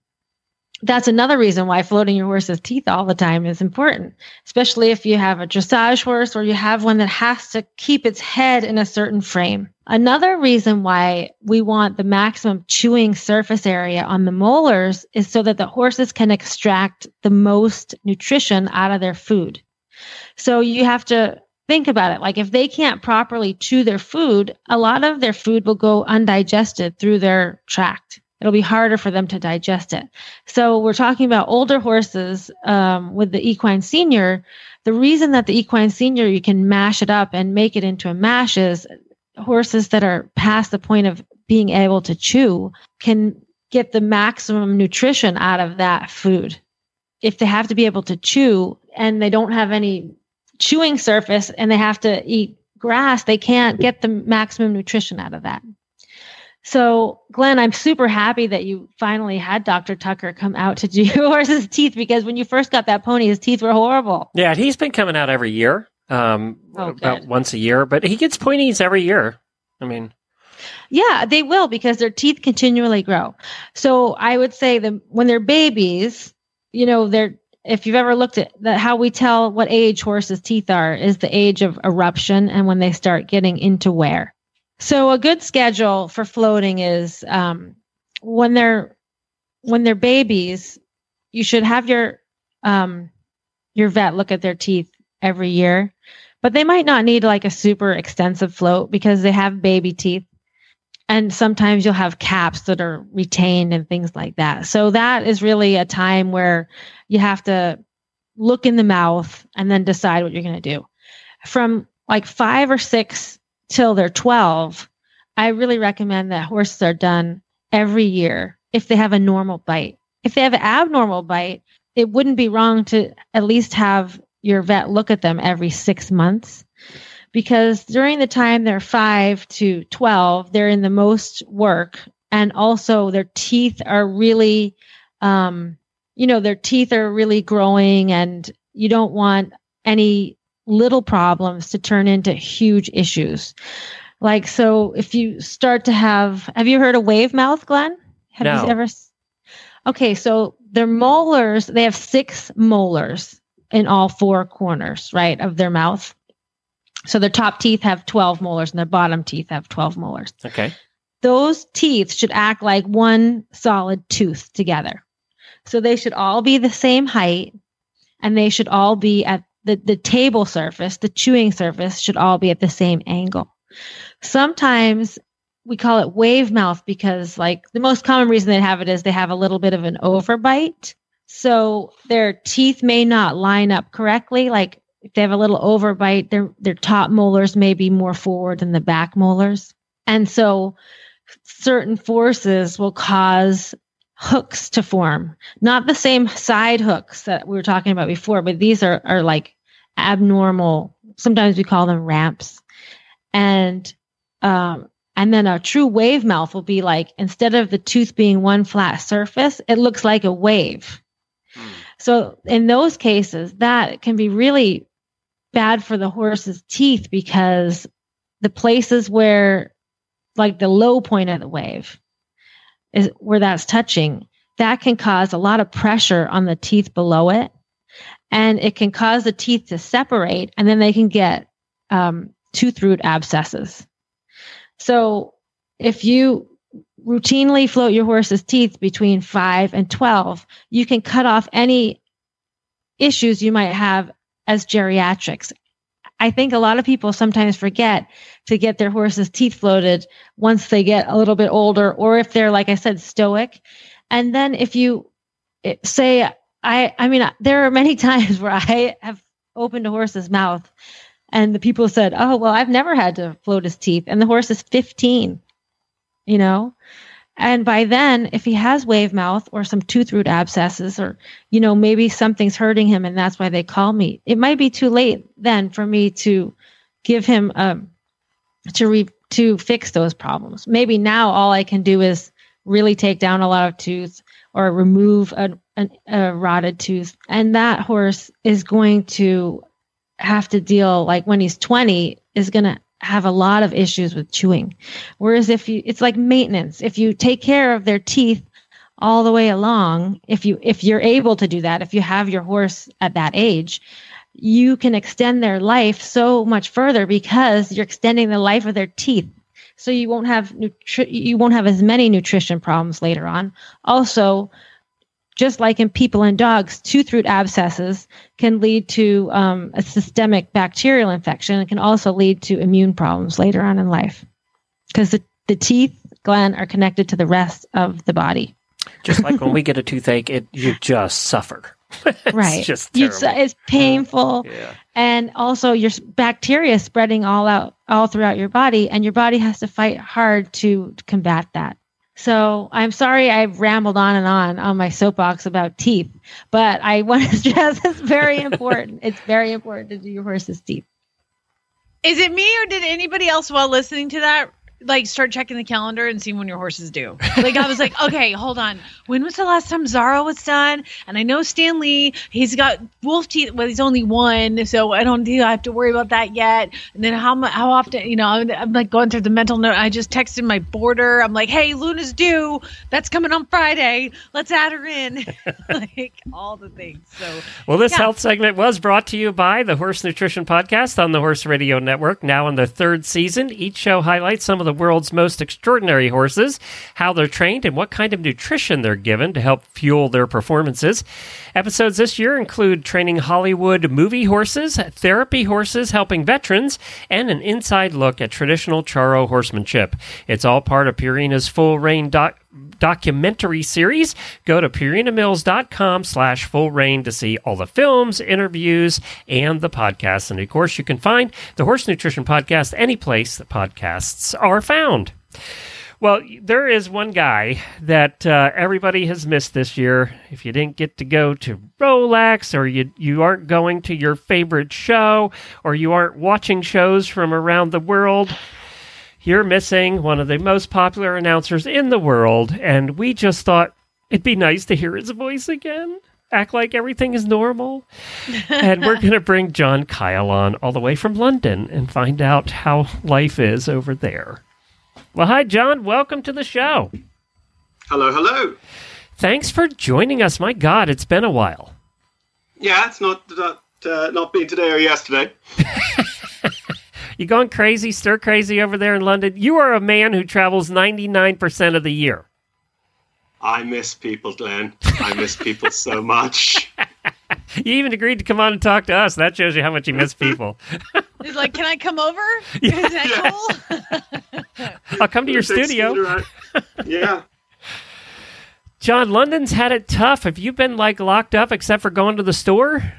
S5: that's another reason why floating your horse's teeth all the time is important, especially if you have a dressage horse or you have one that has to keep its head in a certain frame. Another reason why we want the maximum chewing surface area on the molars is so that the horses can extract the most nutrition out of their food. So you have to think about it. Like if they can't properly chew their food, a lot of their food will go undigested through their tract. It'll be harder for them to digest it. So we're talking about older horses um, with the equine senior. The reason that the equine senior you can mash it up and make it into a mash is horses that are past the point of being able to chew can get the maximum nutrition out of that food. If they have to be able to chew and they don't have any chewing surface and they have to eat grass, they can't get the maximum nutrition out of that. So, Glenn, I'm super happy that you finally had Dr. Tucker come out to do your <laughs> horse's teeth because when you first got that pony, his teeth were horrible.
S1: Yeah, he's been coming out every year, um,
S5: Oh,
S1: about once a year, but he gets pointies every year. I mean,
S5: Yeah, they will because their teeth continually grow. So I would say that when they're babies, you know, they're if you've ever looked at the, how we tell what age horses' teeth are is the age of eruption and when they start getting into wear. So a good schedule for floating is um, when they're when they're babies, you should have your um, your vet look at their teeth every year, but they might not need like a super extensive float because they have baby teeth and sometimes you'll have caps that are retained and things like that. So that is really a time where you have to look in the mouth and then decide what you're going to do. From like 5 or 6 till they're 12, I really recommend that horses are done every year if they have a normal bite. If they have an abnormal bite, it wouldn't be wrong to at least have your vet look at them every six months because during the time they're five to 12, they're in the most work. And also their teeth are really, um, you know, their teeth are really growing and you don't want any little problems to turn into huge issues. Like, so if you start to have, have you heard of wave mouth, Glenn? Have
S1: No.
S5: you ever? Okay, so their molars, they have six molars in all four corners, right, of their mouth. So their top teeth have 12 molars and their bottom teeth have 12 molars.
S1: Okay.
S5: Those teeth should act like one solid tooth together. So they should all be the same height and they should all be at the, the table surface, the chewing surface should all be at the same angle. Sometimes we call it wave mouth because like the most common reason they have it is they have a little bit of an overbite. So their teeth may not line up correctly. Like if they have a little overbite, their their top molars may be more forward than the back molars. And so certain forces will cause hooks to form. Not the same side hooks that we were talking about before, but these are are like abnormal. Sometimes we call them ramps. And um and then a true wave mouth will be like instead of the tooth being one flat surface, it looks like a wave. So in those cases, that can be really bad for the horse's teeth because the places where like the low point of the wave is where that's touching, that can cause a lot of pressure on the teeth below it. And it can cause the teeth to separate and then they can get um, tooth root abscesses. So if you routinely float your horse's teeth between 5 and 12, you can cut off any issues you might have as geriatrics. I think a lot of people sometimes forget to get their horse's teeth floated once they get a little bit older, or if they're, like I said, stoic. And then if you eh, say, I, I mean, there are many <laughs> times where I have opened a horse's mouth and the people said, Oh, well, I've never had to float his teeth. And the horse is 15, you know? And by then, if he has wave mouth or some tooth root abscesses, or, you know, maybe something's hurting him and that's why they call me, it might be too late then for me to give him, um, to re- to fix those problems. Maybe now all I can do is really take down a lot of tooth or remove a, an a rotted tooth. And that horse is going to have to deal, like when he's 20, is going to have a lot of issues with chewing. Whereas if you, it's like maintenance. If you take care of their teeth all the way along, if you, if you're able to do that, if you have your horse at that age, you can extend their life so much further because you're extending the life of their teeth. So you won't have nutri- you won't have as many nutrition problems later on. Also, just like in people and dogs, tooth root abscesses can lead to um, a systemic bacterial infection. It can also lead to immune problems later on in life because the, the teeth, Glenn, are connected to the rest of the body.
S1: Just like when we <laughs> get a toothache, it you just suffer. <laughs> it's
S5: right.
S1: just
S5: You- it's painful.
S1: yeah.
S5: and also your bacteria spreading all out all throughout your body and your body has to fight hard to combat that so i'm sorry i've rambled on and on on my soapbox about teeth but i <laughs> want to stress it's very important. It's very important to do your horse's teeth.
S2: Is it me or did anybody else while listening to that like start checking the calendar and seeing when your horses due? Like I was like, <laughs> okay, hold on. When was the last time Zara was done? And I know Stan Lee, he's got wolf teeth. Well, he's only one, so I don't do. I have to worry about that yet. And then how how often? You know, I'm, I'm like going through the mental note. I just texted my border. I'm like, hey, Luna's due. That's coming on Friday. Let's add her in. <laughs> like all the things. So
S1: Well, this
S2: Yeah.
S1: health segment was brought to you by the Horse Nutrition Podcast on the Horse Radio Network, now in the third season. Each show highlights some of the world's most extraordinary horses, how they're trained, and what kind of nutrition they're given to help fuel their performances. Episodes this year include training Hollywood movie horses, therapy horses helping veterans, and an inside look at traditional Charro horsemanship. It's all part of Purina's full doc documentary series. Go to purinamills.com slash full rein to see all the films, interviews, and the podcasts. And of course, you can find the Horse Nutrition Podcast any place that podcasts are found. Well, there is one guy that uh, everybody has missed this year. If you didn't get to go to Rolex, or you you aren't going to your favorite show, or you aren't watching shows from around the world, you're missing one of the most popular announcers in the world. And we just thought it'd be nice to hear his voice again. Act like everything is normal. <laughs> and we're going to bring John Kyle on all the way from London and find out how life is over there. Well, hi, John. Welcome to the show.
S6: Hello, hello.
S1: Thanks for joining us. My God, it's been a while.
S6: Yeah, it's not not, uh, not been today or yesterday. <laughs>
S1: You going crazy, stir crazy over there in London? You are a man who travels 99% of the year.
S6: I miss people, Glenn. I miss people so <laughs> much.
S1: You even agreed to come on and talk to us. That shows you how much you miss people. <laughs>
S2: He's like, "Can I come over? Is that cool?" <laughs>
S1: I'll come to your studio.
S6: Yeah.
S1: John, London's had it tough. Have you been like locked up except for going to the store?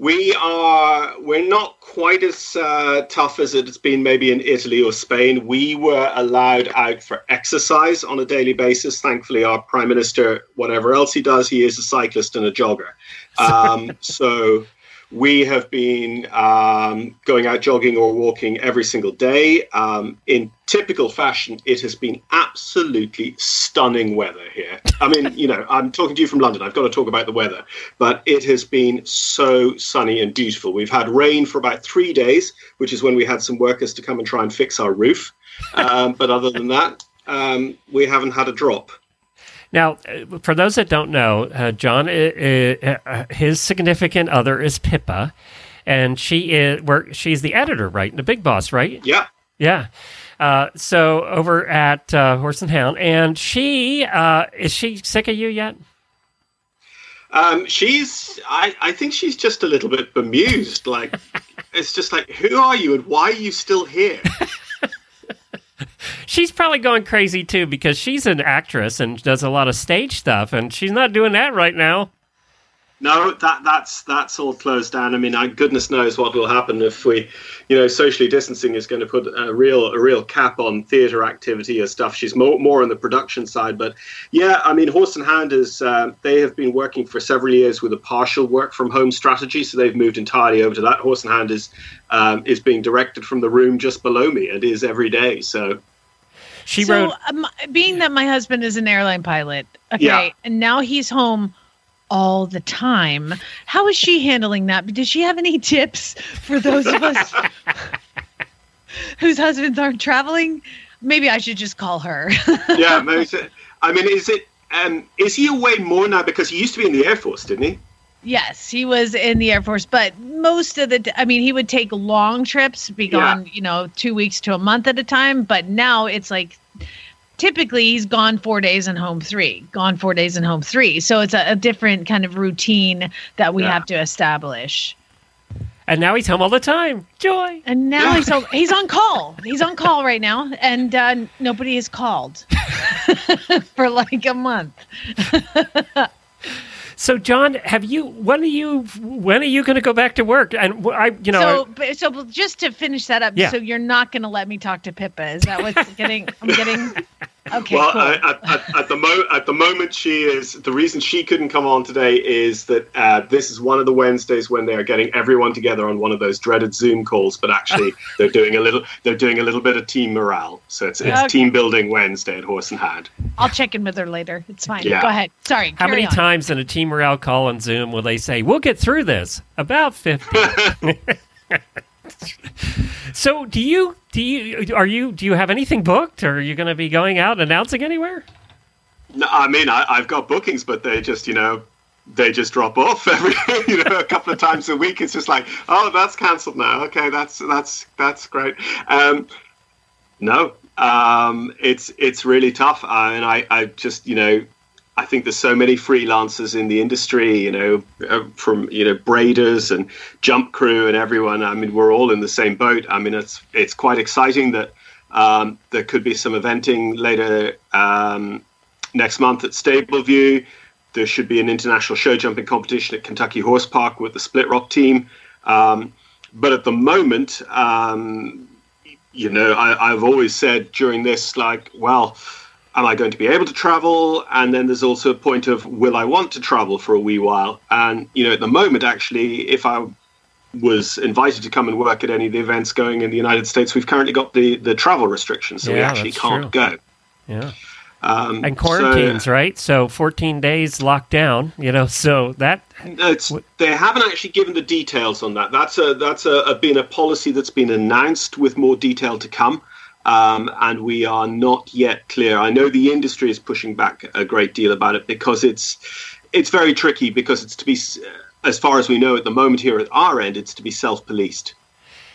S6: We are we're not quite as uh, tough as it's been maybe in Italy or Spain. We were allowed out for exercise on a daily basis. Thankfully, our prime minister, whatever else he does, he is a cyclist and a jogger. Um, <laughs> so we have been um, going out jogging or walking every single day. Um, in typical fashion, it has been absolutely stunning weather here. I mean, you know, I'm talking to you from London. I've got to talk about the weather, but it has been so sunny and beautiful. We've had rain for about three days, which is when we had some workers to come and try and fix our roof. Um, but other than that, um, we haven't had a drop.
S1: Now, uh, for those that don't know, uh, John, uh, his significant other is Pippa, and she is where she's the editor, right? The Big Boss, right?
S6: Yeah.
S1: Yeah. Uh, so over at uh, Horse and Hound, and she uh, is she sick of you yet?
S6: Um, she's, I, I think she's just a little bit bemused. Like, <laughs> it's just like, who are you and why are you still here? <laughs>
S1: She's probably going crazy too because she's an actress and does a lot of stage stuff, and she's not doing that right now.
S6: No, that that's that's all closed down. I mean, I, goodness knows what will happen if we, you know, socially distancing is going to put a real a real cap on theatre activity or stuff. She's more more on the production side, but yeah, I mean, Horse and Hound is uh, they have been working for several years with a partial work from home strategy, so they've moved entirely over to that. Horse and Hound is um, is being directed from the room just below me and is every day. So
S1: She
S2: so,
S1: wrote.
S2: um, being that my husband is an airline pilot, okay,
S6: Yeah.
S2: and now he's home all the time. How is she handling that? Does she have any tips for those of us whose husbands aren't traveling? Maybe I should just call her. <laughs>
S6: yeah, I mean, is it? Um, is he away more now because he used to be in the Air Force, didn't he?
S2: yes, he was in the Air Force, but most of the, I mean, he would take long trips, be
S6: Yeah.
S2: gone, you know, two weeks to a month at a time. But now it's like typically he's gone four days and home three, gone four days and home three. So it's a, a different kind of routine that we
S6: Yeah.
S2: have to establish.
S1: And now he's home all the time. Joy.
S2: And now he's on, he's on call. He's on call right now, and uh, nobody has called <laughs> for like a month. <laughs>
S1: So, John, have you? When are you? When are you going to go back to work? And I, you know,
S2: so, so just to finish that up,
S1: Yeah.
S2: so you're not going to let me talk to Pippa? Is that what's <laughs> getting? I'm getting. Okay,
S6: well,
S2: cool.
S6: I, at, at, at the mo- at the moment, she is. The reason she couldn't come on today is that uh, this is one of the Wednesdays when they are getting everyone together on one of those dreaded Zoom calls. But actually, <laughs> they're doing a little. They're doing a little bit of team morale. So it's it's
S2: Okay.
S6: team building Wednesday at Horse and Hound.
S2: I'll check in with her later. It's fine.
S6: Yeah.
S2: Go ahead. Sorry.
S1: how many
S2: on.
S1: times in a team morale call on Zoom will they say, "We'll get through this"? About fifty. <laughs> <laughs> <laughs> so, do you? Do you? Are you? Do you have anything booked, or are you going to be going out announcing anywhere?
S6: No, I mean, I, I've got bookings, but they just, you know, they just drop off <laughs> every, you know, a couple of times a week. It's just like, oh, that's cancelled now. Okay, that's that's that's great. Um, no, um, it's it's really tough, uh, and I, I just, you know, I think there's so many freelancers in the industry, you know, uh, from you know braiders and jump crew and everyone. I mean, we're all in the same boat. I mean, it's it's quite exciting that um, there could be some eventing later um, next month at Stable View. There should be an international show jumping competition at Kentucky Horse Park with the Split Rock team. Um, but at the moment, um, you know, I, I've always said during this, like, well, am I going to be able to travel? And then there's also a point of, will I want to travel for a wee while? And, you know, at the moment, actually, if I was invited to come and work at any of the events going in the United States, we've currently got the, the travel restrictions, so we actually can't
S1: true.
S6: go.
S1: Yeah.
S6: Um,
S1: And
S6: so-
S1: quarantines, right? So 14 days locked down, you know, so that
S6: It's, they haven't actually given the details on that. That's a that's a, a been a policy that's been announced with more detail to come, um, and we are not yet clear. I know the industry is pushing back a great deal about it because it's it's very tricky because it's to be, as far as we know at the moment here at our end, it's to be self-policed.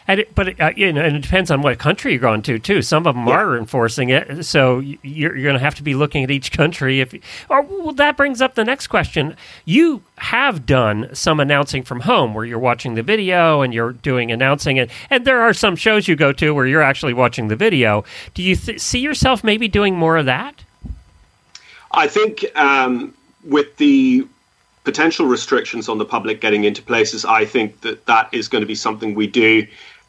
S1: And it, but it, uh, you know, and it depends on what country you're going to too. Some of them
S6: Yeah.
S1: are enforcing it, so you're, you're going to have to be looking at each country. If or well, that brings up the next question. You have done some announcing from home, where you're watching the video and you're doing announcing it, and there are some shows you go to where you're actually watching the video. Do you th- see yourself maybe doing more of that?
S6: I think um, with the potential restrictions on the public getting into places, I think that that is going to be something we do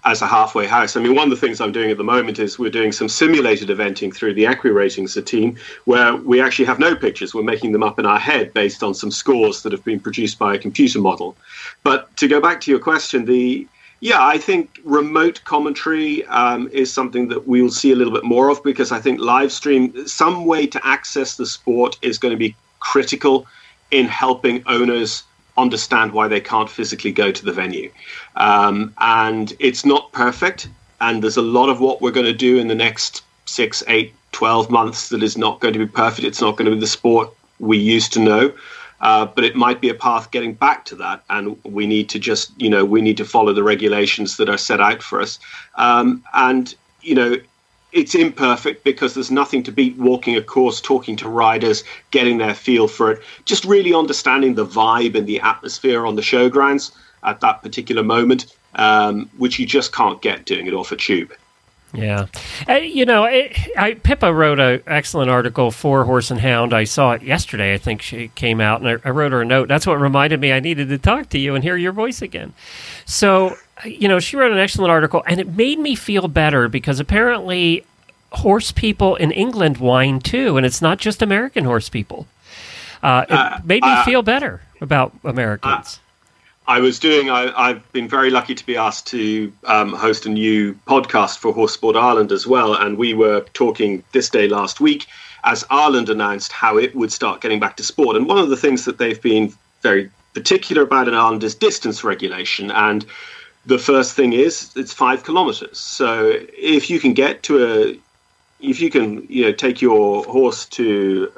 S6: as a halfway house. I mean, one of the things I'm doing at the moment is we're doing some simulated eventing through the EquiRatings team, where we actually have no pictures. We're making them up in our head based on some scores that have been produced by a computer model. But to go back to your question, the yeah, I think remote commentary um, is something that we will see a little bit more of because I think live stream, some way to access the sport is going to be critical in helping owners understand why they can't physically go to the venue. Um, and it's not perfect. And there's a lot of what we're going to do in the next six, eight, 12 months that is not going to be perfect. It's not going to be the sport we used to know. Uh, but it might be a path getting back to that, and we need to just, you know, we need to follow the regulations that are set out for us. Um, and you know, it's imperfect because there's nothing to beat walking a course, talking to riders, getting their feel for it, just really understanding the vibe and the atmosphere on the showgrounds at that particular moment, um, which you just can't get doing it off a tube.
S1: Yeah, you know, it, I, Pippa wrote an excellent article for Horse and Hound. I saw it yesterday. I think she came out, and I, I wrote her a note. That's what reminded me I needed to talk to you and hear your voice again. So, you know, she wrote an excellent article, and it made me feel better because apparently horse people in England whine too, and it's not just American horse people. Uh, it
S6: Uh,
S1: made me
S6: uh,
S1: feel better about Americans.
S6: I was doing. I, I've been very lucky to be asked to um, host a new podcast for Horse Sport Ireland as well, and we were talking this day last week as Ireland announced how it would start getting back to sport. And one of the things that they've been very particular about in Ireland is distance regulation. And the first thing is it's five kilometres. So if you can get to a, if you can, you know, take your horse to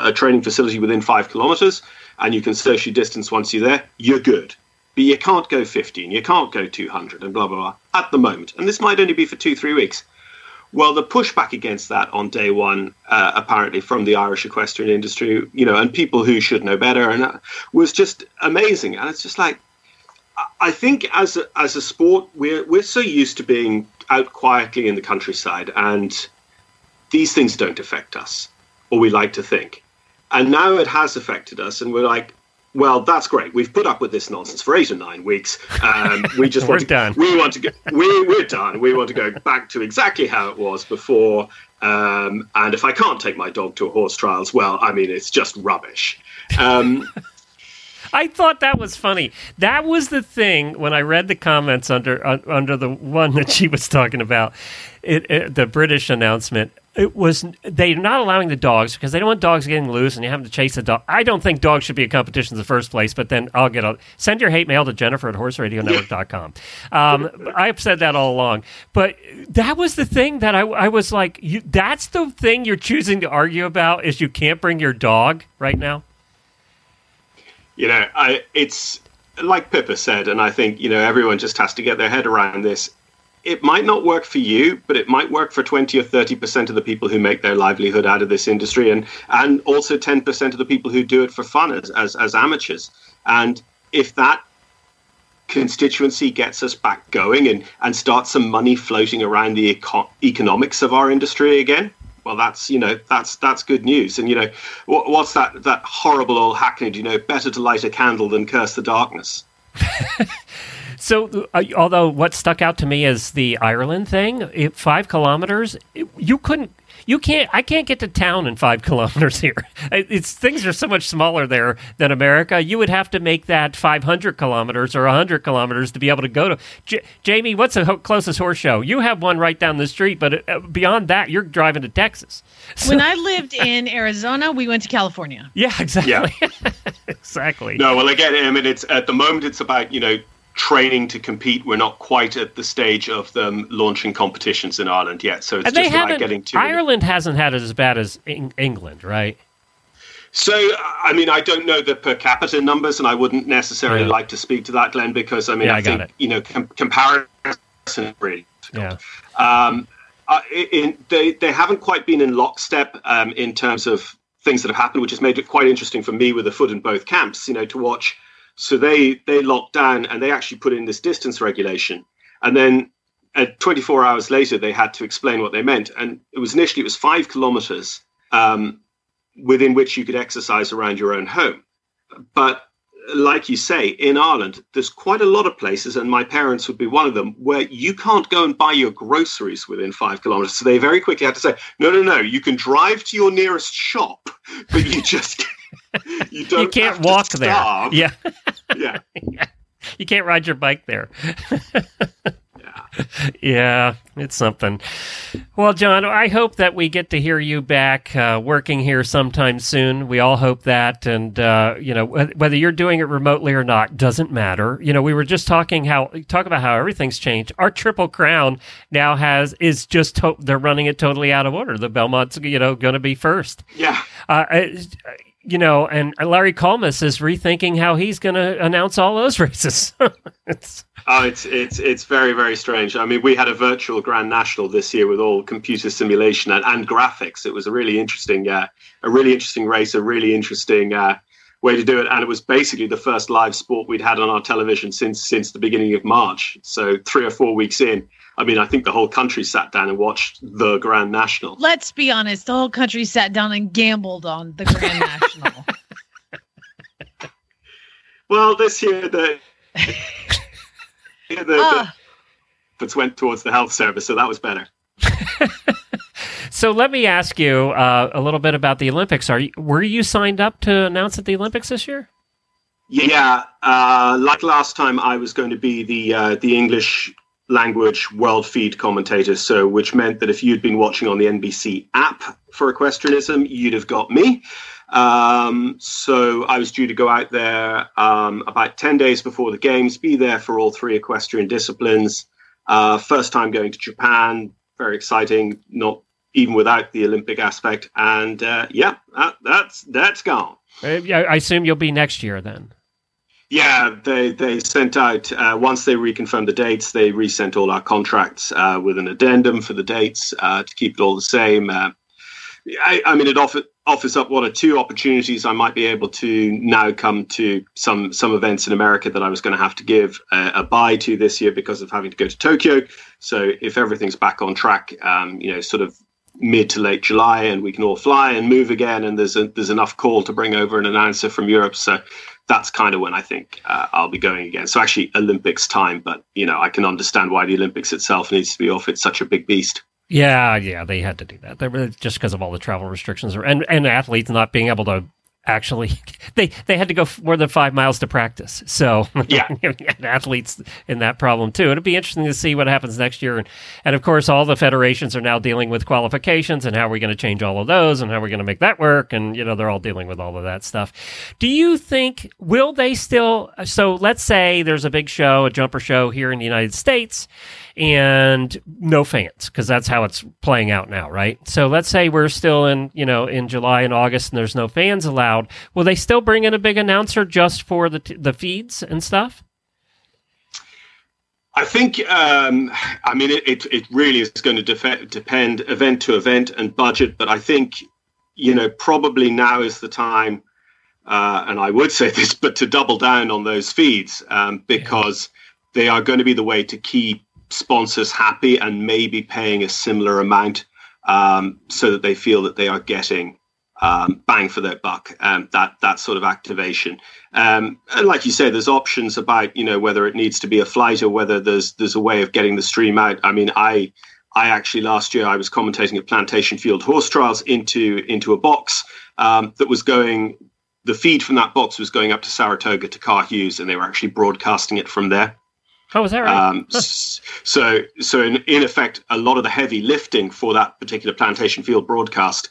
S6: a training facility within five kilometres, and you can socially distance once you're there, you're good. But you can't go 15, you can't go 200, and blah, blah, blah, at the moment. And this might only be for two, three weeks. Well, the pushback against that on day one, uh, apparently from the Irish equestrian industry, you know, and people who should know better, and uh, was just amazing. And it's just like, I- think as a, as a sport, we're we're so used to being out quietly in the countryside, and these things don't affect us, or we like to think. And now it has affected us, and we're like, well, that's great. We've put up with this nonsense for eight or nine weeks. Um, we <laughs> just
S1: We're
S6: want to,
S1: done.
S6: We want to go. We, we're done. We want to go back to exactly how it was before. Um, and if I can't take my dog to a horse trials, well, I mean, it's just rubbish. Um,
S1: I thought that was funny. That was the thing when I read the comments under uh, under the one that she was talking about, it, it, the British announcement. It was they're not allowing the dogs because they don't want dogs getting loose and you have to chase a dog. I don't think dogs should be a competition in the first place. But then I'll get a send your hate mail to Jennifer at horseradionetwork.com. Um, <laughs> I've said that all along, but that was the thing that I, I was like, you, that's the thing you're choosing to argue about is you can't bring your dog right now.
S6: You know, I, it's like Pippa said, and I think you know everyone just has to get their head around this. It might not work for you, but it might work for twenty or thirty percent of the people who make their livelihood out of this industry, and and also ten percent of the people who do it for fun as as, as amateurs. And if that constituency gets us back going and and starts some money floating around the eco- economics of our industry again, well, that's you know that's that's good news. And you know what, what's that that horrible old hackneyed? You know, better to light a candle than curse the darkness. <laughs>
S1: So, uh, although what stuck out to me is the Ireland thing, it, five kilometers, it- you couldn't, you can't, I can't get to town in five <laughs> kilometers here. It's things are so much smaller there than America. You would have to make that 500 kilometers or 100 kilometers to be able to go to. J- Jamie, what's the ho- closest horse show? You have one right down the street, but uh, beyond that, you're driving to Texas. So-
S2: When I lived in Arizona, we went to California.
S1: yeah, exactly.
S6: Yeah. <laughs>
S1: exactly.
S6: No, well, again, I mean, it's at the moment it's about you know training to compete. We're not quite at the stage of them launching competitions in Ireland yet, so it's
S1: and
S6: just about getting to.
S1: Ireland hasn't had it as bad as Eng- England, right?
S6: So, I mean, I don't know the per capita numbers, and I wouldn't necessarily
S1: Yeah.
S6: like to speak to that, Glenn, because I mean,
S1: Yeah,
S6: I,
S1: I
S6: think
S1: it.
S6: you know, com- comparison really.
S1: Yeah.
S6: Um, in, they they haven't quite been in lockstep um, in terms of things that have happened, which has made it quite interesting for me with a foot in both camps. You know, to watch. So they they locked down and they actually put in this distance regulation, and then uh, 24 hours later they had to explain what they meant. And it was initially it was five kilometers um, within which you could exercise around your own home, but like you say, in Ireland, there's quite a lot of places, and my parents would be one of them, where you can't go and buy your groceries within five kilometers. So they very quickly had to say, no, no, no, you can drive to your nearest shop, but you <laughs> just you
S1: You can't walk there.
S6: starve.
S1: Yeah. <laughs>
S6: yeah. <laughs>
S1: You can't ride your bike there. yeah, <laughs> yeah, it's something. Well, John, I hope that we get to hear you back uh, working here sometime soon. We all hope that, and uh, you know whether you're doing it remotely or not doesn't matter. You know, we were just talking how talk about how everything's changed. Our Triple Crown now has is just to- they're running it totally out of order. The Belmont's you know going to be first.
S6: Yeah.
S1: Uh, I- you know, and Larry Collmus is rethinking how he's going to announce all those <laughs> races. it's,
S6: Oh, it's it's it's very very strange. I mean, we had a virtual Grand National this year with all computer simulation and, and graphics. It was a really interesting, uh, a really interesting race, a really interesting uh, way to do it, and it was basically the first live sport we'd had on our television since since the beginning of March. So three or four weeks in, I mean, I think the whole country sat down and watched the Grand National.
S2: Let's be honest, the whole country sat down and gambled on the Grand National. <laughs>
S6: Well, this year the <laughs> the, the
S2: Ah.
S6: efforts went towards the health service, so that was better. <laughs>
S1: so let me ask you uh, a little bit about the Olympics. Are you, were you signed up to announce at the Olympics this year?
S6: Yeah, uh, like last time, I was going to be the uh, the English language world feed commentator. So, which meant that if you'd been watching on the NBC app for equestrianism, you'd have got me. Um, so, I was due to go out there um, about ten days before the games, be there for all three equestrian disciplines. Uh, first time going to Japan, very exciting. Not even without the Olympic aspect, and uh, yeah, that, that's that's gone.
S1: Uh, yeah, I assume you'll be next year then.
S6: Yeah, they they sent out uh, once they reconfirmed the dates. They resent all our contracts uh, with an addendum for the dates uh, to keep it all the same. Uh, I, I mean, it offer, offers up one or two opportunities. I might be able to now come to some some events in America that I was going to have to give a, a bye to this year because of having to go to Tokyo. So if everything's back on track, um, you know, sort of mid to late July, and we can all fly and move again, and there's a, there's enough call to bring over an announcer from Europe. So that's kind of when I think uh, I'll be going again. So actually, Olympics time, but you know, I can understand why the Olympics itself needs to be off. It's such a big beast.
S1: Yeah, yeah, they had to do that. They were just because of all the travel restrictions and and athletes not being able to actually <laughs> they they had to go more than five miles to practice. So
S6: Yeah. <laughs>
S1: athletes in that problem too. It'll be interesting to see what happens next year. And and of course, all the federations are now dealing with qualifications and how are we going to change all of those and how are we going to make that work. And you know, they're all dealing with all of that stuff. Do you think will they still? So let's say there's a big show, a jumper show here in the United States and no fans because that's how it's playing out now, right? So let's say we're still in, you know, in July and August and there's no fans allowed. Will they still bring in a big announcer just for the t- the feeds and stuff?
S6: I think, um, I mean, it, it, it really is going to def- depend event to event and budget, but I think, you know, probably now is the time, uh, and I would say this, but to double down on those feeds um, because they are going to be the way to keep sponsors happy and maybe paying a similar amount um, so that they feel that they are getting um, bang for their buck. Um, that that sort of activation. Um, and like you say, there's options about you know whether it needs to be a flight or whether there's there's a way of getting the stream out. I mean, I I actually last year I was commentating at Plantation Field horse trials into into a box um, that was going. The feed from that box was going up to Saratoga to Car Hughes, and they were actually broadcasting it from there.
S1: Oh, is that right?
S6: Um, so, so in, in effect, a lot of the heavy lifting for that particular plantation field broadcast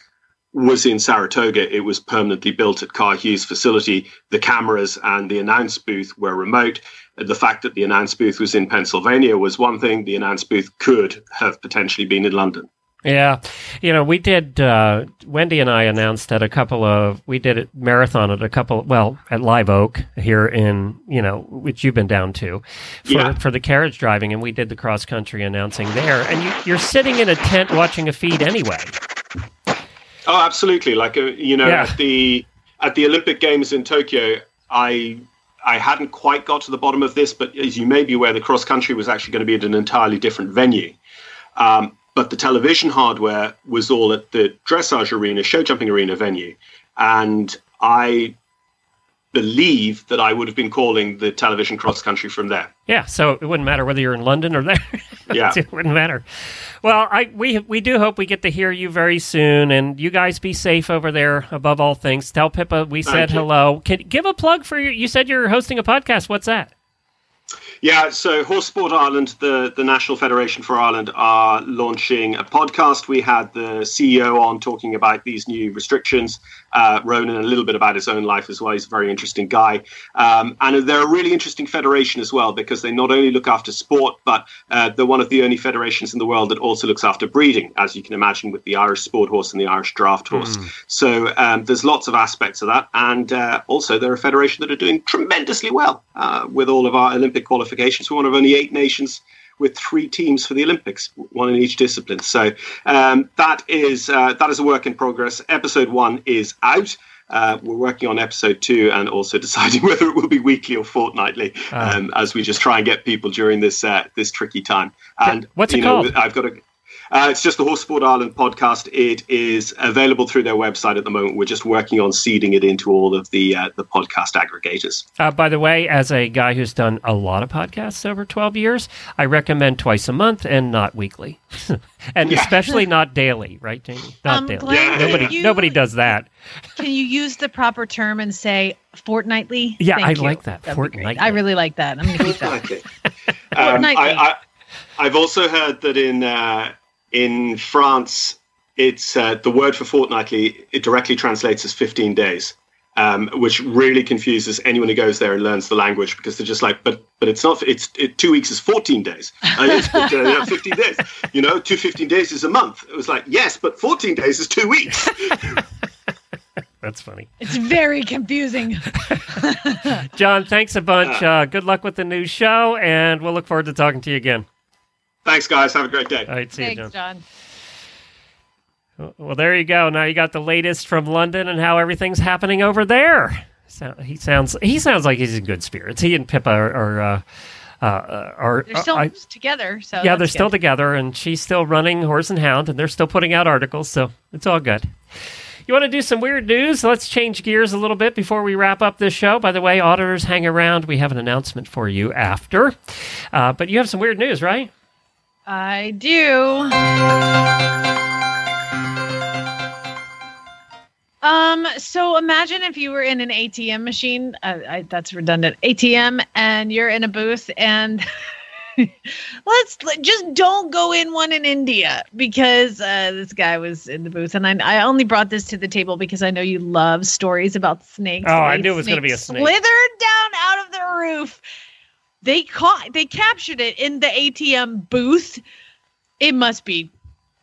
S6: was in Saratoga. It was permanently built at Car Hughes facility. The cameras and the announce booth were remote. The fact that the announce booth was in Pennsylvania was one thing. The announce booth could have potentially been in London.
S1: Yeah, you know, we did. Uh, Wendy and I announced at a couple of. We did a marathon at a couple. Well, at Live Oak here in you know, which you've been down to, for
S6: Yeah.
S1: for the carriage driving, and we did the cross country announcing there. And you, you're sitting in a tent watching a feed anyway.
S6: Oh, absolutely. Like uh, you know,
S1: Yeah.
S6: at the at the Olympic Games in Tokyo, I I hadn't quite got to the bottom of this, but as you may be aware, the cross country was actually going to be at an entirely different venue. Um, but the television hardware was all at the dressage arena, show jumping arena venue, and I believe that I would have been calling the television cross country from there.
S1: Yeah, so it wouldn't matter whether you're in London or there. <laughs>
S6: Yeah.
S1: it wouldn't matter. Well, I we we do hope we get to hear you very soon, and you guys be safe over there. Above all things, tell Pippa we said
S6: you.
S1: hello. Can give a plug for your. You said you're hosting a podcast. What's that?
S6: Yeah, so Horse Sport Ireland, the, the National Federation for Ireland, are launching a podcast. We had the CEO on talking about these new restrictions. Uh, Ronan, a little bit about his own life as well. He's a very interesting guy. Um, and they're a really interesting federation as well because they not only look after sport, but uh, they're one of the only federations in the world that also looks after breeding, as you can imagine with the Irish sport horse and the Irish draft horse. So um, there's lots of aspects of that. And uh, also, they're a federation that are doing tremendously well uh, with all of our Olympic qualifications. We're one of only eight nations with three teams for the Olympics, one in each discipline. So um, that is uh, that is a work in progress. Episode one is out. Uh, we're working on episode two and also <laughs> deciding whether it will be weekly or fortnightly um, as we just try and get people during this uh, this tricky time. And
S1: What's it
S6: you know,
S1: called?
S6: I've got a. Uh, it's just the Horse Sport Ireland podcast. It is available through their website at the moment. We're just working on seeding it into all of the uh, the podcast aggregators.
S1: Uh, by the way, as a guy who's done a lot of podcasts over 12 years, I recommend twice a month and not weekly, <laughs> and
S6: Yeah.
S1: especially not daily. Right, Jamie? Not
S2: Um,
S1: daily.
S2: Glenn,
S1: Nobody,
S2: you-
S1: nobody does that.
S2: Can you use the proper term and say fortnightly?
S1: Yeah,
S2: Thank
S1: I
S2: you.
S1: like that,
S2: That'd
S1: fortnightly.
S2: I really like that. I'm going to keep that. <laughs>
S6: Okay. Um,
S2: Fortnightly.
S6: I, I, I've also heard that in uh, in France, it's uh, the word for fortnightly. It directly translates as 15 days, um, which really confuses anyone who goes there and learns the language because they're just like, but but it's not. It's it, two weeks is 14 days. <laughs> Uh, it's but, uh, yeah, 15 days. You know, two 15 days is a month. It was like yes, but 14 days is two weeks. <laughs>
S1: That's funny.
S2: It's very confusing. <laughs>
S1: John, thanks a bunch. Uh, good luck with the new show, and we'll look forward to talking to you again.
S6: Thanks, guys. Have a great day.
S1: All right, see you, John.
S2: John.
S1: Well, there you go. Now you got the latest from London and how everything's happening over there. So he sounds he sounds like he's in good spirits. He and Pippa are are, uh, uh, are
S2: They're still
S1: I-
S2: together. So
S1: yeah, they're
S2: that's
S1: still together, and she's still running Horse and Hound, and they're still putting out articles, so it's all good. You want to do some weird news? Let's change gears a little bit before we wrap up this show. By the way, auditors, hang around. We have an announcement for you after. Uh, but you have some weird news, right?
S2: I do. Um. So imagine if you were in an ATM machine. Uh, I, that's redundant. ATM, and you're in a booth, and <laughs> let's let- just don't go in one in India because uh, this guy was in the booth, and I, I only brought this to the table because I know you love stories about snakes.
S1: Oh, I knew it was gonna be a snake.
S2: Slithered down out of the roof. They caught. They captured it in the ATM booth. It must be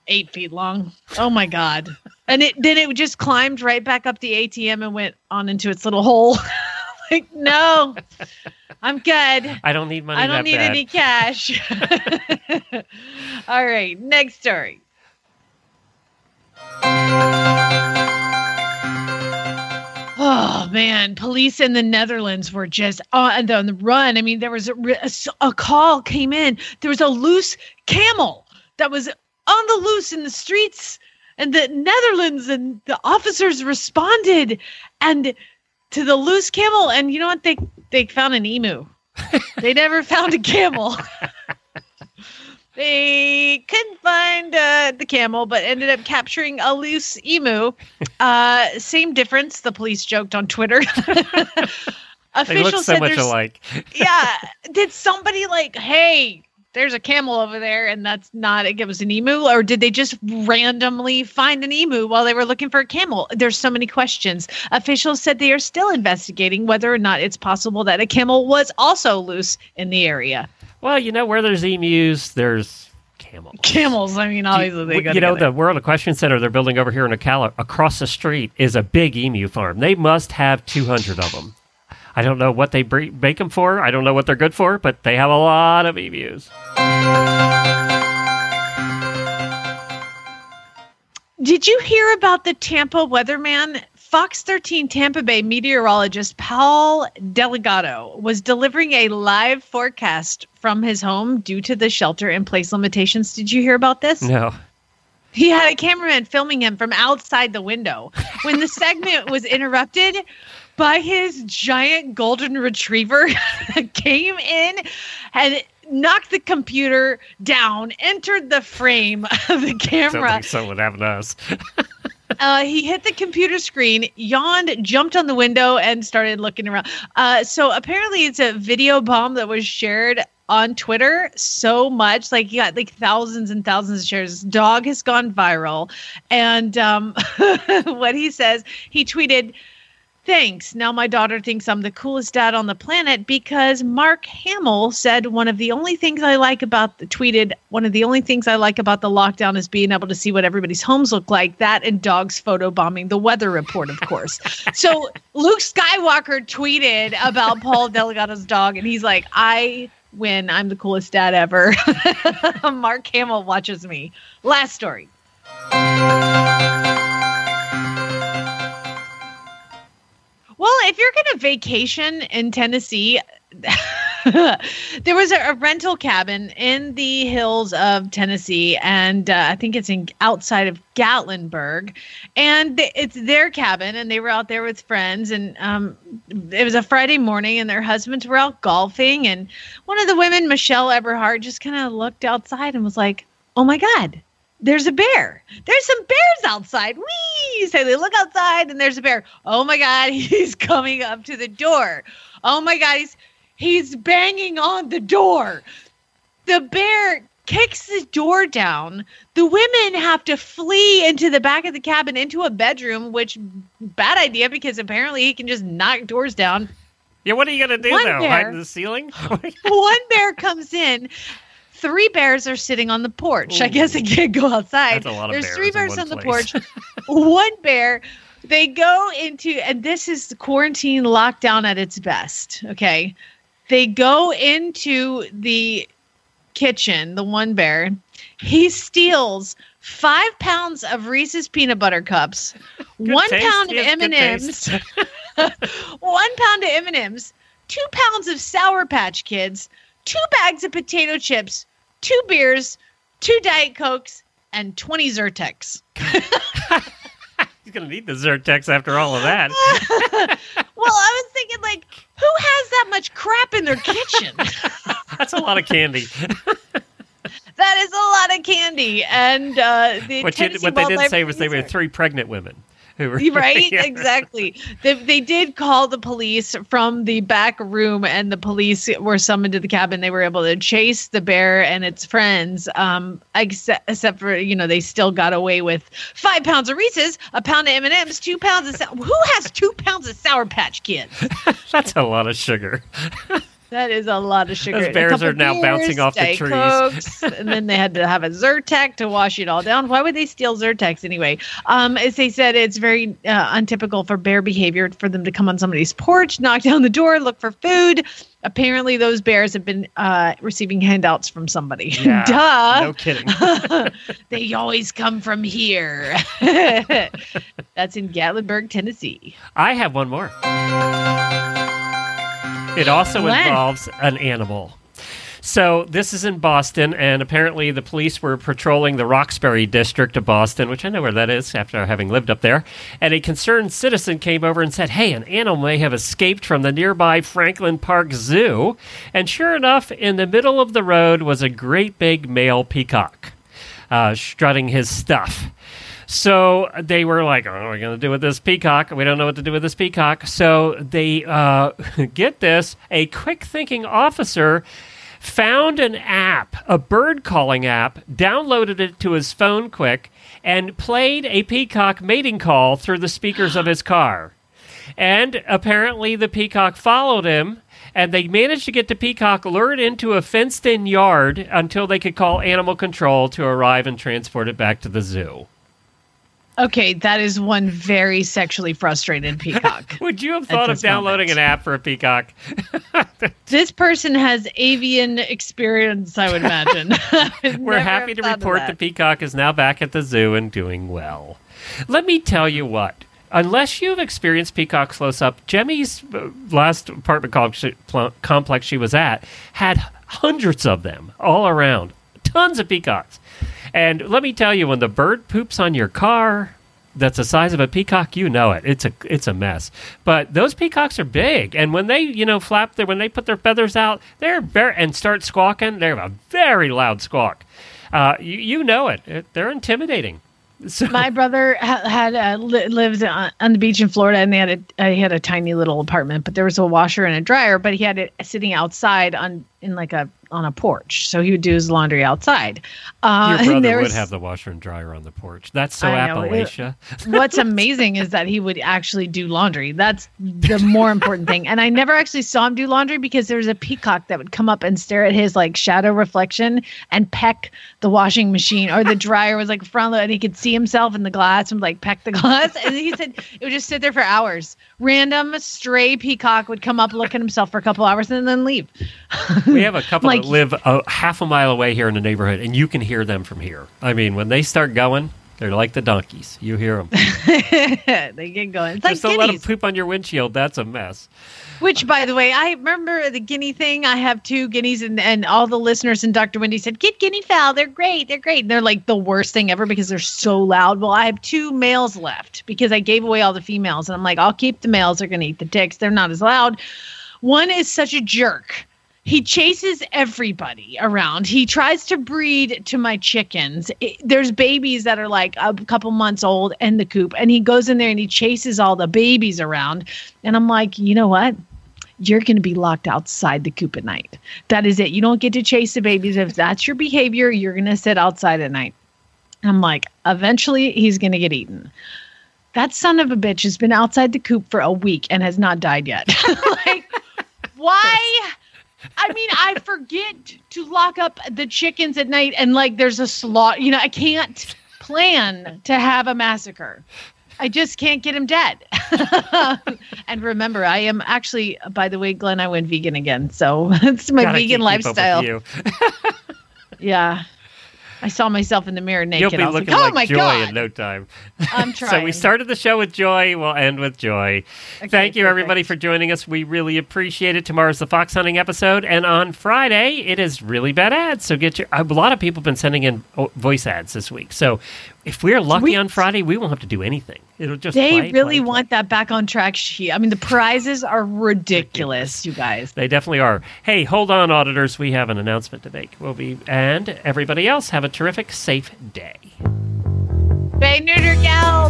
S2: eight feet long. Oh my god! And it then it just climbed right back up the ATM and went on into its little hole. <laughs> like no, I'm good.
S1: I don't need money
S2: I don't need
S1: bad.
S2: any cash. <laughs> <laughs> All right, next story. Oh man, police in the Netherlands were just on the, on the run. I mean, there was a, re- a s- a call came in. There was a loose camel that was on the loose in the streets and the Netherlands, and the officers responded, and to the loose camel, and you know what? They they found an emu. <laughs> they never found a camel. <laughs> they camel, but ended up capturing a loose emu. Uh, same difference. The police joked on Twitter. <laughs> Officials
S1: so
S2: said
S1: much alike. <laughs>
S2: yeah. Did somebody like, hey, there's a camel over there, and that's not it was an emu, or did they just randomly find an emu while they were looking for a camel? There's so many questions. Officials said they are still investigating whether or not it's possible that a camel was also loose in the area.
S1: Well, you know where there's emus, there's camels.
S2: Camels, I mean, obviously they
S1: you, you know
S2: together.
S1: the World Equestrian Center they're building over here in Ocala across the street is a big emu farm. They must have 200 of them. I don't know what they bre- make them for. I don't know what they're good for, but they have a lot of emus.
S2: Did you hear about the Tampa weatherman? Fox 13 Tampa Bay meteorologist Paul Dellegatto was delivering a live forecast from his home due to the shelter in place limitations. Did you hear about this?
S1: No.
S2: He had a cameraman filming him from outside the window. When the segment was interrupted by his giant golden retriever <laughs> came in and knocked the computer down, entered the frame of the
S1: Sounds
S2: camera.
S1: like someone having us. <laughs>
S2: Uh, he hit the computer screen, yawned, jumped on the window, and started looking around. Uh, so apparently, it's a video bomb that was shared on Twitter so much. Like, he got like thousands and thousands of shares. Dog has gone viral. And um, <laughs> what he says, he tweeted, Thanks. Now my daughter thinks I'm the coolest dad on the planet because Mark Hamill said one of the only things I like about the tweeted one of the only things I like about the lockdown is being able to see what everybody's homes look like. That and dogs photo bombing the weather report, of course. <laughs> so Luke Skywalker tweeted about Paul Dellegatto's dog, and he's like, I win. I'm the coolest dad ever. <laughs> Mark Hamill watches me. Last story. Well, if you're going to vacation in Tennessee, <laughs> there was a, a rental cabin in the hills of Tennessee, and uh, I think it's in outside of Gatlinburg, and th- it's their cabin, and they were out there with friends, and um, it was a Friday morning, and their husbands were out golfing, and one of the women, Michelle Eberhardt, just kind of looked outside and was like, "Oh my God." There's a bear. There's some bears outside. Whee! So they look outside and there's a bear. Oh my God, <laughs> he's coming up to the door. Oh my God, he's he's banging on the door. The bear kicks the door down. The women have to flee into the back of the cabin into a bedroom, which bad idea because apparently he can just knock doors down.
S1: Yeah, what are you gonna do
S2: One
S1: though?
S2: bear.
S1: Hide in the ceiling? <laughs>
S2: One bear comes in. Three bears are sitting on the porch. I guess they can't go outside.
S1: That's a lot of
S2: There's
S1: bears
S2: three bears on the porch. <laughs> One bear. They go into, and this is the quarantine lockdown at its best. Okay. They go into the kitchen, the one bear. He steals five pounds of Reese's peanut butter cups, one
S1: taste,
S2: pound of
S1: yes,
S2: M and M's, <laughs> one pound of M and M's, two pounds of Sour Patch Kids, two bags of potato chips, two beers, two Diet Cokes, and twenty Zyrtecs. <laughs>
S1: He's gonna need the Zyrtecs after all of that. <laughs>
S2: Well, I was thinking, like, who has that much crap in their kitchen? <laughs>
S1: That's a lot of candy.
S2: that is a lot of candy, and uh, the
S1: What, you, what they didn't say was they were three pregnant women <laughs>
S2: right? <laughs>
S1: Yeah.
S2: exactly. They, they did call the police from the back room and the police were summoned to the cabin. They were able to chase the bear and its friends um except, except for you know they still got away with five pounds of reese's a pound of m&ms two pounds of who has two pounds of sour patch kids? <laughs>
S1: That's a lot of sugar.
S2: That is a lot of sugar
S1: Those bears are now
S2: beers,
S1: bouncing off the trees.
S2: Cokes, and then they had to have a Zyrtec to wash it all down. Why would they steal Zyrtecs anyway? Um, as they said, it's very uh, untypical for bear behavior for them to come on somebody's porch, knock down the door, look for food. Apparently, those bears have been uh, receiving handouts from somebody.
S1: Yeah, <laughs>
S2: Duh.
S1: No kidding. <laughs>
S2: they always come from here. <laughs> That's in Gatlinburg, Tennessee.
S1: I have one more. It also
S2: Glenn.
S1: involves an animal. So this is in Boston, and apparently the police were patrolling the Roxbury district of Boston, which I know where that is after having lived up there. And a concerned citizen came over and said, "Hey, an animal may have escaped from the nearby Franklin Park Zoo." And sure enough, in the middle of the road was a great big male peacock, uh, strutting his stuff. So they were like, "What are we going to do with this peacock? We don't know what to do with this peacock." So they uh, <laughs> get this: a quick-thinking officer found an app, a bird calling app, downloaded it to his phone quick, and played a peacock mating call through the speakers of his <gasps> car. And apparently, the peacock followed him. And they managed to get the peacock lured into a fenced in yard until they could call animal control to arrive and transport it back to the zoo.
S2: Okay, that is one very sexually frustrated peacock. <laughs>
S1: Would you have thought of downloading
S2: moment.
S1: an app for a peacock? <laughs>
S2: this person has avian experience, I would imagine. <laughs>
S1: We're happy to report the peacock is now back at the zoo and doing well. Let me tell you what. Unless you've experienced peacock close up, Jamie's uh, last apartment complex she was at had hundreds of them all around, tons of peacocks. And let me tell you, when the bird poops on your car, that's the size of a peacock, you know it. It's a it's a mess. But those peacocks are big, and when they you know flap their when they put their feathers out, they're very and start squawking. They have a very loud squawk. Uh, you, you know it. it. They're intimidating. <laughs> So,
S2: My brother ha- had uh, li- lived on, on the beach in Florida, and they had a uh, he had a tiny little apartment, but there was a washer and a dryer, but he had it sitting outside on in like a on a porch, so he would do his laundry outside. Uh,
S1: your <laughs>
S2: and
S1: brother
S2: there
S1: would
S2: was-
S1: have the washer and dryer on the porch. That's so
S2: I know, it-
S1: Appalachia. <laughs>
S2: What's amazing is that he would actually do laundry. That's the more important thing. And I never actually saw him do laundry because there was a peacock that would come up and stare at his like shadow reflection and peck the washing machine or the dryer was like front load and he could see himself in the glass and like peck the <laughs> glass. And he said it would just sit there for hours. Random stray peacock would come up, look at himself for a couple hours and then leave.
S1: we have a couple
S2: Like-
S1: that live a half a mile away here in the neighborhood, and you can hear them from here. I mean, when they start going, they're like the donkeys. You hear them. <laughs>
S2: they get going. It's like
S1: Just don't let them poop on your windshield. That's a mess.
S2: Which, by the way, I remember the guinea thing. I have two guineas, and, and all the listeners and Dr. Wendy said, Get guinea fowl. They're great. They're great. And they're like the worst thing ever because they're so loud. Well, I have two males left because I gave away all the females. And I'm like, I'll keep the males. They're going to eat the ticks. They're not as loud. One is such a jerk. He chases everybody around. He tries to breed to my chickens. It- there's babies that are like a couple months old in the coop, and he goes in there and he chases all the babies around. And I'm like, you know what? You're going to be locked outside the coop at night. That is it. You don't get to chase the babies. If that's your behavior, you're going to sit outside at night. I'm like, eventually he's going to get eaten. That son of a bitch has been outside the coop for a week and has not died yet. <laughs> like, why? I mean, I forget to lock up the chickens at night and like there's a slot. You know, I can't plan to have a massacre. I just can't get him dead. <laughs> and remember, I am actually, by the way, Glenn, I went vegan again. So <laughs> it's my
S1: I
S2: vegan
S1: can't keep up with
S2: lifestyle. <laughs> Yeah. I saw myself in the mirror naked.
S1: You'll be looking
S2: like, oh
S1: like
S2: my
S1: Joy
S2: God.
S1: in no time.
S2: I'm trying. <laughs>
S1: So we started the show with Joy. We'll end with Joy.
S2: Okay,
S1: Thank you, everybody, for joining us. We really appreciate it. Tomorrow's the fox hunting episode, and on Friday it is really bad ads. So get your. A lot of people have been sending in oh, voice ads this week. So if we're lucky
S2: Sweet.
S1: on Friday, we won't have to do anything. It'll just play,
S2: They
S1: play,
S2: really
S1: play.
S2: want that back on track sheet. I mean, the prizes are ridiculous, you guys.
S1: They definitely are. Hey, hold on, auditors. We have an announcement to make. We'll be and everybody else have a terrific, safe day.
S2: Bay neuter gal.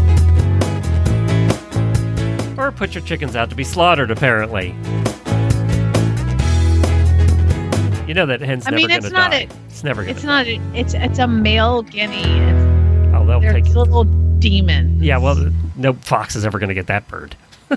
S1: Or put your chickens out to be slaughtered. Apparently, you know that hen's
S2: I
S1: never
S2: mean,
S1: going to
S2: it's not
S1: die.
S2: a-
S1: it's never going
S2: It's
S1: to.
S2: not. A, it's it's a male guinea. It's,
S1: They'll
S2: they're
S1: take.
S2: little demons.
S1: Yeah, well, no fox is ever going to get that bird. <laughs>